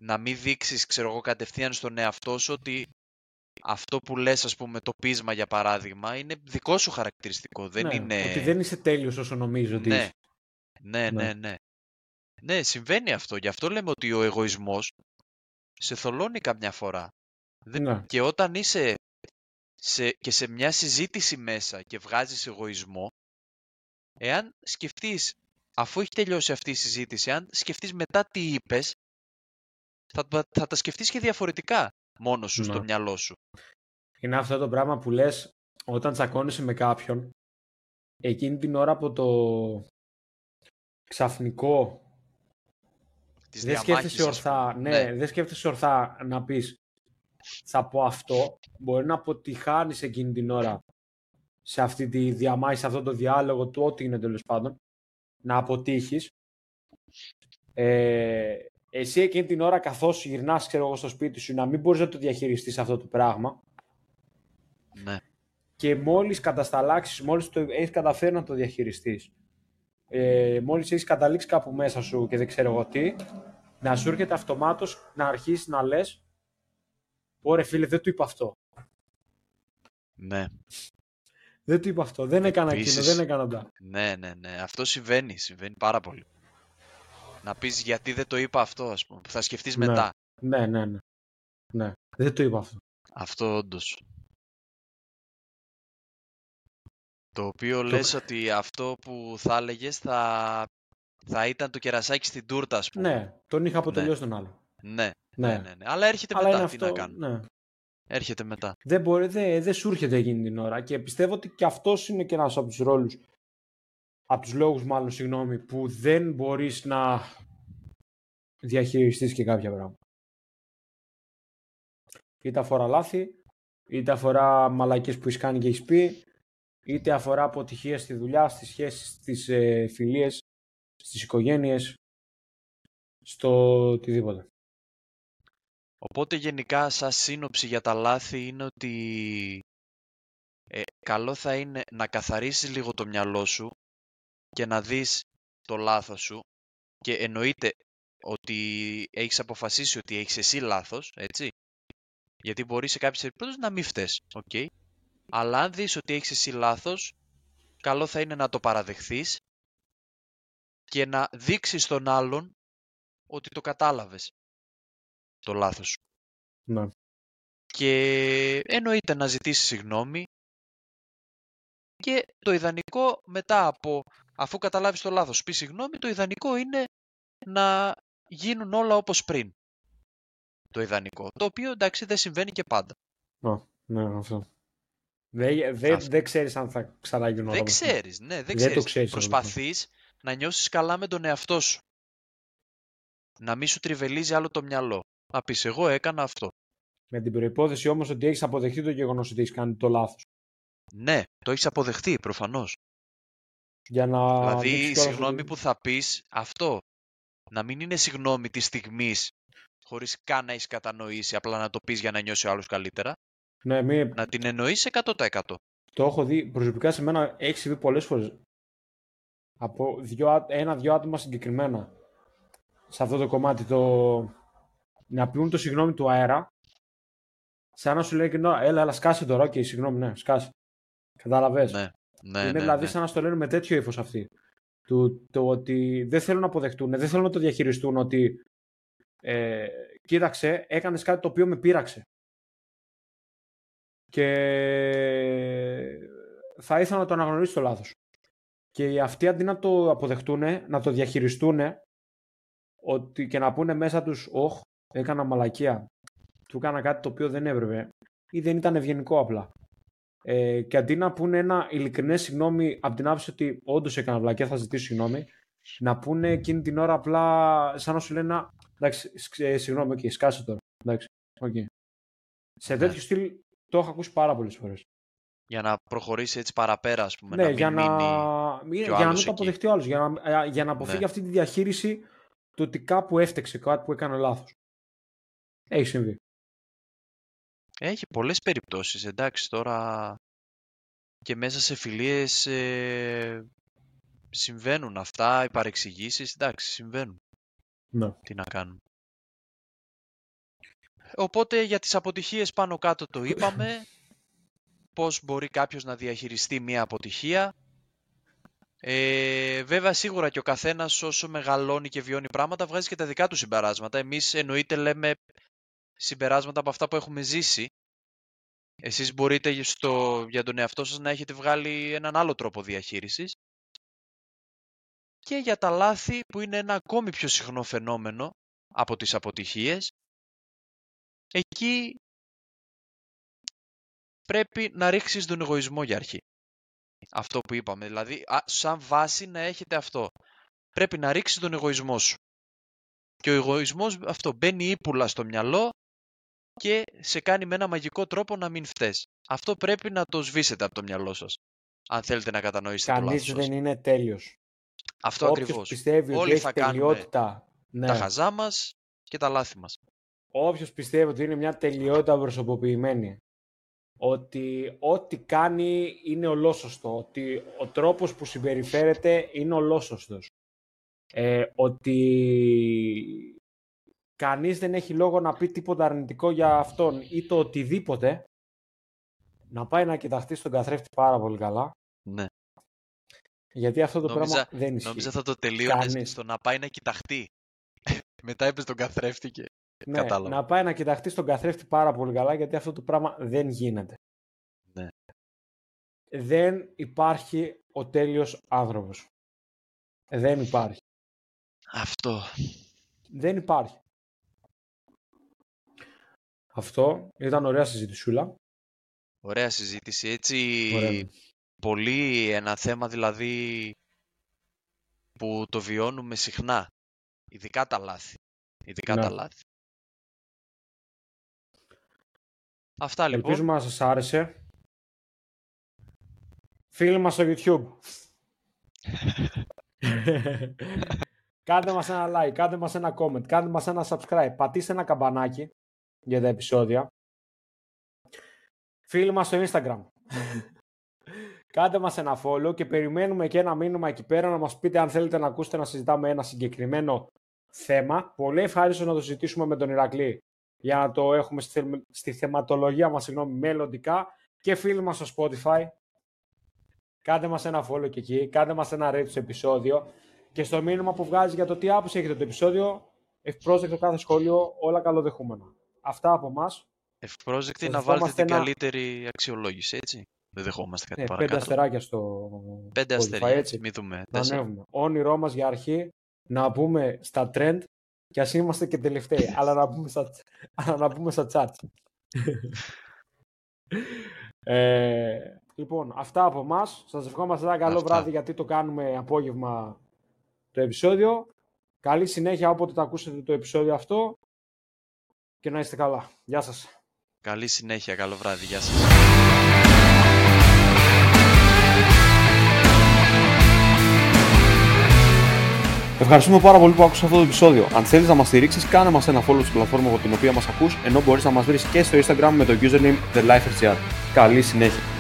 Speaker 2: να μην δείξεις, ξέρω εγώ, κατευθείαν στον εαυτό σου ότι αυτό που λες, ας πούμε, το πείσμα για παράδειγμα, είναι δικό σου χαρακτηριστικό. Δεν
Speaker 1: ναι,
Speaker 2: είναι...
Speaker 1: Ότι δεν είσαι τέλειος όσο νομίζω ότι
Speaker 2: ναι.
Speaker 1: είσαι.
Speaker 2: Ναι, ναι, ναι, ναι. Ναι, συμβαίνει αυτό. Γι' αυτό λέμε ότι ο εγωισμός σε θολώνει καμιά φορά.
Speaker 1: Ναι.
Speaker 2: Και όταν είσαι σε, και σε μια συζήτηση μέσα και βγάζεις εγωισμό, εάν σκεφτείς, αφού έχει τελειώσει αυτή η συζήτηση, αν σκεφτείς μετά τι είπες, θα, θα τα σκεφτείς και διαφορετικά μόνος σου στο ναι. μυαλό σου.
Speaker 1: Είναι αυτό το πράγμα που λες όταν τσακώνεσαι με κάποιον, εκείνη την ώρα από το ξαφνικό δεν σκέφτεσαι ορθά, ναι, ναι, δεν σκέφτεσαι ορθά να πεις θα πω αυτό, μπορεί να αποτυχάνεις εκείνη την ώρα σε αυτή τη διαμάχη, σε αυτό το διάλογο του ό,τι είναι τέλος πάντων, να αποτύχεις. Ε, εσύ εκείνη την ώρα καθώς γυρνάς ξέρω εγώ στο σπίτι σου να μην μπορείς να το διαχειριστείς αυτό το πράγμα
Speaker 2: ναι.
Speaker 1: και μόλις κατασταλάξεις, μόλις το έχεις καταφέρει να το διαχειριστείς ε, μόλις έχεις καταλήξει κάπου μέσα σου και δεν ξέρω εγώ τι να σου έρχεται αυτομάτως να αρχίσεις να λες Ωραία φίλε δεν του είπα αυτό
Speaker 2: ναι
Speaker 1: δεν του είπα αυτό, δεν έκανα Επίσης, εκείνο, δεν έκανα τα.
Speaker 2: Ναι, ναι, ναι. Αυτό συμβαίνει, συμβαίνει πάρα πολύ να πεις γιατί δεν το είπα αυτό, ας πούμε, που θα σκεφτείς
Speaker 1: ναι.
Speaker 2: μετά.
Speaker 1: Ναι, ναι, ναι. Ναι, δεν το είπα αυτό.
Speaker 2: Αυτό όντως. Το οποίο το... λες ότι αυτό που θα έλεγες θα... θα ήταν το κερασάκι στην τούρτα, ας πούμε.
Speaker 1: Ναι, τον είχα αποτελειώσει ναι. τον άλλο.
Speaker 2: Ναι, ναι, ναι, ναι, ναι. Αλλά έρχεται Αλλά μετά, τι αυτό... να κάνω. Ναι. Έρχεται μετά.
Speaker 1: Δεν, μπορεί, δεν, δεν σου έρχεται εκείνη την ώρα και πιστεύω ότι και αυτός είναι και ένας από τους ρόλους από τους λόγους μάλλον, συγγνώμη, που δεν μπορείς να διαχειριστείς και κάποια πράγματα. Είτε αφορά λάθη, είτε αφορά μαλακίες που έχεις κάνει και έχεις πει, είτε αφορά αποτυχία στη δουλειά, στις σχέσεις, στις ε, φιλίες, στις οικογένειες, στο οτιδήποτε.
Speaker 2: Οπότε γενικά σαν σύνοψη για τα λάθη είναι ότι ε, καλό θα είναι να καθαρίσεις λίγο το μυαλό σου και να δεις το λάθος σου και εννοείται ότι έχεις αποφασίσει ότι έχεις εσύ λάθος, έτσι. Γιατί μπορεί σε κάποιες περιπτώσεις να μην φταίς, okay. Αλλά αν δεις ότι έχεις εσύ λάθος, καλό θα είναι να το παραδεχθείς και να δείξεις στον άλλον ότι το κατάλαβες το λάθος σου.
Speaker 1: Ναι.
Speaker 2: Και εννοείται να ζητήσεις συγγνώμη και το ιδανικό μετά από αφού καταλάβεις το λάθος, πεις συγγνώμη, το ιδανικό είναι να γίνουν όλα όπως πριν. Το ιδανικό. Το οποίο εντάξει δεν συμβαίνει και πάντα.
Speaker 1: Oh, ναι, αυτό. Δεν δε, δε ξέρεις αν θα ξαναγίνουν
Speaker 2: Δεν ξέρεις, ναι, δεν, ξέρεις.
Speaker 1: το ξέρεις.
Speaker 2: Προσπαθείς να νιώσεις καλά με τον εαυτό σου. Να μην σου τριβελίζει άλλο το μυαλό. Να πεις εγώ έκανα αυτό.
Speaker 1: Με την προϋπόθεση όμως ότι έχεις αποδεχτεί το γεγονός ότι έχεις κάνει το λάθος.
Speaker 2: Ναι, το έχεις αποδεχτεί προφανώς.
Speaker 1: Για να
Speaker 2: δηλαδή
Speaker 1: δείξεις
Speaker 2: η
Speaker 1: κιόλας
Speaker 2: συγγνώμη
Speaker 1: ότι-
Speaker 2: που θα πεις αυτό. Να μην είναι συγγνώμη της στιγμής χωρίς καν να έχεις κατανοήσει, απλά να το πεις για να νιώσει ο άλλος καλύτερα.
Speaker 1: Ναι, μη,
Speaker 2: Να την εννοείς 100%.
Speaker 1: το έχω δει προσωπικά σε μένα έχεις συμβεί πολλές φορές. Από δυο, ά- ένα-δυο άτομα συγκεκριμένα. Σε αυτό το κομμάτι το... Να πιούν το συγγνώμη του αέρα. Σαν να σου λέει και «Να, έλα, έλα, σκάσε τώρα. Οκ, συγγνώμη, ναι, σκάσε. Κατάλαβες;
Speaker 2: Ναι, ναι,
Speaker 1: είναι
Speaker 2: ναι,
Speaker 1: δηλαδή
Speaker 2: ναι.
Speaker 1: σαν να στο λένε με τέτοιο ύφος αυτοί. Του, το ότι δεν θέλουν να αποδεχτούν, δεν θέλουν να το διαχειριστούν ότι ε, κοίταξε, έκανες κάτι το οποίο με πείραξε. Και θα ήθελα να το αναγνωρίσει το λάθος. Και αυτοί αντί να το αποδεχτούν, να το διαχειριστούν ότι και να πούνε μέσα τους «Ωχ, έκανα μαλακία, του έκανα κάτι το οποίο δεν έπρεπε» ή δεν ήταν ευγενικό απλά. Ε, και αντί να πούνε ένα ειλικρινές συγγνώμη από την άποψη ότι όντως έκανα βλακία, θα ζητήσω συγγνώμη, να πούνε εκείνη την ώρα απλά σαν να σου λένε «Α, εντάξει, σ- ε, συγγνώμη, οκ, σκάσε τώρα. Εντάξει, OK». Σε τέτοιο στυλ το έχω ακούσει πάρα πολλές φορές.
Speaker 2: Για να προχωρήσει έτσι παραπέρα, ας πούμε.
Speaker 1: Ναι,
Speaker 2: να μην
Speaker 1: για να,
Speaker 2: μείνει...
Speaker 1: μη-
Speaker 2: και ο
Speaker 1: για να
Speaker 2: άλλος
Speaker 1: μην το
Speaker 2: εκεί.
Speaker 1: αποδεχτεί ο άλλος, για να, ε, για να αποφύγει
Speaker 2: Ναι.
Speaker 1: αυτή τη διαχείριση του ότι κάπου έφτεξε κάτι που έκανε λάθος. Έχει συμβεί.
Speaker 2: Έχει πολλές περιπτώσεις, εντάξει, τώρα και μέσα σε φιλίες ε, συμβαίνουν αυτά, οι παρεξηγήσεις, εντάξει, συμβαίνουν.
Speaker 1: Ναι.
Speaker 2: Τι να κάνουμε. Οπότε για τις αποτυχίες πάνω κάτω το είπαμε, πώς μπορεί κάποιος να διαχειριστεί μια αποτυχία. Ε, βέβαια σίγουρα και ο καθένας όσο μεγαλώνει και βιώνει πράγματα βγάζει και τα δικά του συμπεράσματα. Εμείς εννοείται λέμε συμπεράσματα από αυτά που έχουμε ζήσει. Εσείς μπορείτε στο, για τον εαυτό σας να έχετε βγάλει έναν άλλο τρόπο διαχείρισης. Και για τα λάθη που είναι ένα ακόμη πιο συχνό φαινόμενο από τις αποτυχίες. Εκεί πρέπει να ρίξεις τον εγωισμό για αρχή. Αυτό που είπαμε. Δηλαδή, α, σαν βάση να έχετε αυτό. Πρέπει να ρίξεις τον εγωισμό σου. Και ο εγωισμός αυτό μπαίνει ύπουλα στο μυαλό και σε κάνει με ένα μαγικό τρόπο να μην φταίς. Αυτό πρέπει να το σβήσετε από το μυαλό σας. Αν θέλετε να κατανοήσετε το
Speaker 1: Κανείς
Speaker 2: λάθος σας.
Speaker 1: δεν είναι τέλειος.
Speaker 2: Αυτό
Speaker 1: Όποιος
Speaker 2: ακριβώς.
Speaker 1: πιστεύει
Speaker 2: Όλοι
Speaker 1: ότι έχει
Speaker 2: θα κάνουμε
Speaker 1: τελειότητα. Ναι.
Speaker 2: Τα χαζά μας και τα λάθη μας.
Speaker 1: Όποιος πιστεύει ότι είναι μια τελειότητα προσωποποιημένη, ότι ό,τι κάνει είναι ολόσωστο, ότι ο τρόπος που συμπεριφέρεται είναι ολόσωστος, ε, ότι κανείς δεν έχει λόγο να πει τίποτα αρνητικό για αυτόν ή το οτιδήποτε, να πάει να κοιταχτεί στον καθρέφτη πάρα πολύ καλά,
Speaker 2: Ναι.
Speaker 1: γιατί αυτό το
Speaker 2: Νόμιζα-
Speaker 1: πράγμα δεν ισχύει.
Speaker 2: Νόμιζα θα το τελείωνες
Speaker 1: Κανείς.
Speaker 2: στο να πάει να κοιταχτεί. [LAUGHS] Μετά είπες τον καθρέφτη και...
Speaker 1: Ναι,
Speaker 2: κατάλαβα.
Speaker 1: να πάει να κοιταχτεί στον καθρέφτη πάρα πολύ καλά, γιατί αυτό το πράγμα δεν γίνεται.
Speaker 2: Ναι.
Speaker 1: Δεν υπάρχει ο τέλειος άνθρωπος. Δεν υπάρχει.
Speaker 2: Αυτό.
Speaker 1: Δεν υπάρχει. Αυτό ήταν ωραία συζητησούλα.
Speaker 2: Ωραία συζήτηση. Έτσι,
Speaker 1: Ωραία.
Speaker 2: πολύ ένα θέμα δηλαδή που το βιώνουμε συχνά. Ειδικά τα λάθη. Ειδικά
Speaker 1: Ναι.
Speaker 2: τα λάθη. Αυτά λοιπόν.
Speaker 1: Ελπίζουμε να σας άρεσε. Φίλοι μας στο YouTube. [LAUGHS] κάντε μας ένα like, κάντε μας ένα comment, κάντε μας ένα subscribe, πατήστε ένα καμπανάκι για τα επεισόδια. Φίλοι μας στο Instagram. [LAUGHS] κάντε μας ένα follow και περιμένουμε και ένα μήνυμα εκεί πέρα να μας πείτε αν θέλετε να ακούσετε να συζητάμε ένα συγκεκριμένο θέμα. Πολύ ευχάριστο να το συζητήσουμε με τον Ηρακλή για να το έχουμε στη, θε- στη θεματολογία μας συγγνώμη, μελλοντικά και φίλοι μας στο Spotify. Κάντε μας ένα follow και εκεί, κάντε μας ένα rate στο επεισόδιο και στο μήνυμα που βγάζει για το τι άποψη έχετε το επεισόδιο, ευπρόσδεκτο κάθε σχόλιο, όλα καλοδεχούμενα. Αυτά από εμάς.
Speaker 2: Ευπρόσδεκτη
Speaker 1: Σας
Speaker 2: να βάλετε
Speaker 1: δεχόμαστε
Speaker 2: την
Speaker 1: ένα-
Speaker 2: καλύτερη αξιολόγηση, έτσι. Δεν δεχόμαστε κάτι
Speaker 1: Ναι, πέντε
Speaker 2: παρακάτω.
Speaker 1: αστεράκια στο
Speaker 2: Πέντε
Speaker 1: Spotify,
Speaker 2: αστέρια,
Speaker 1: έτσι.
Speaker 2: έτσι. Μην δούμε.
Speaker 1: Να
Speaker 2: Τέσσερα.
Speaker 1: ανέβουμε. Όνειρό μας για αρχή να μπούμε στα trend και ας είμαστε και τελευταίοι, [LAUGHS] αλλά να μπούμε στα, αλλά να μπούμε στα charts. Ε, λοιπόν, αυτά από εμάς. Σας ευχόμαστε ένα καλό
Speaker 2: Αυτά.
Speaker 1: βράδυ γιατί το κάνουμε απόγευμα το επεισόδιο. Καλή συνέχεια όποτε το ακούσετε το επεισόδιο αυτό και να είστε καλά. Γεια σας.
Speaker 2: Καλή συνέχεια, καλό βράδυ, γεια σας.
Speaker 3: Ευχαριστούμε πάρα πολύ που άκουσες αυτό το επεισόδιο. Αν θέλεις να μας στηρίξεις, κάνε μας ένα follow στην πλατφόρμα από την οποία μας ακούς, ενώ μπορείς να μας βρεις και στο Instagram με το username TheLifeRGR. Καλή συνέχεια.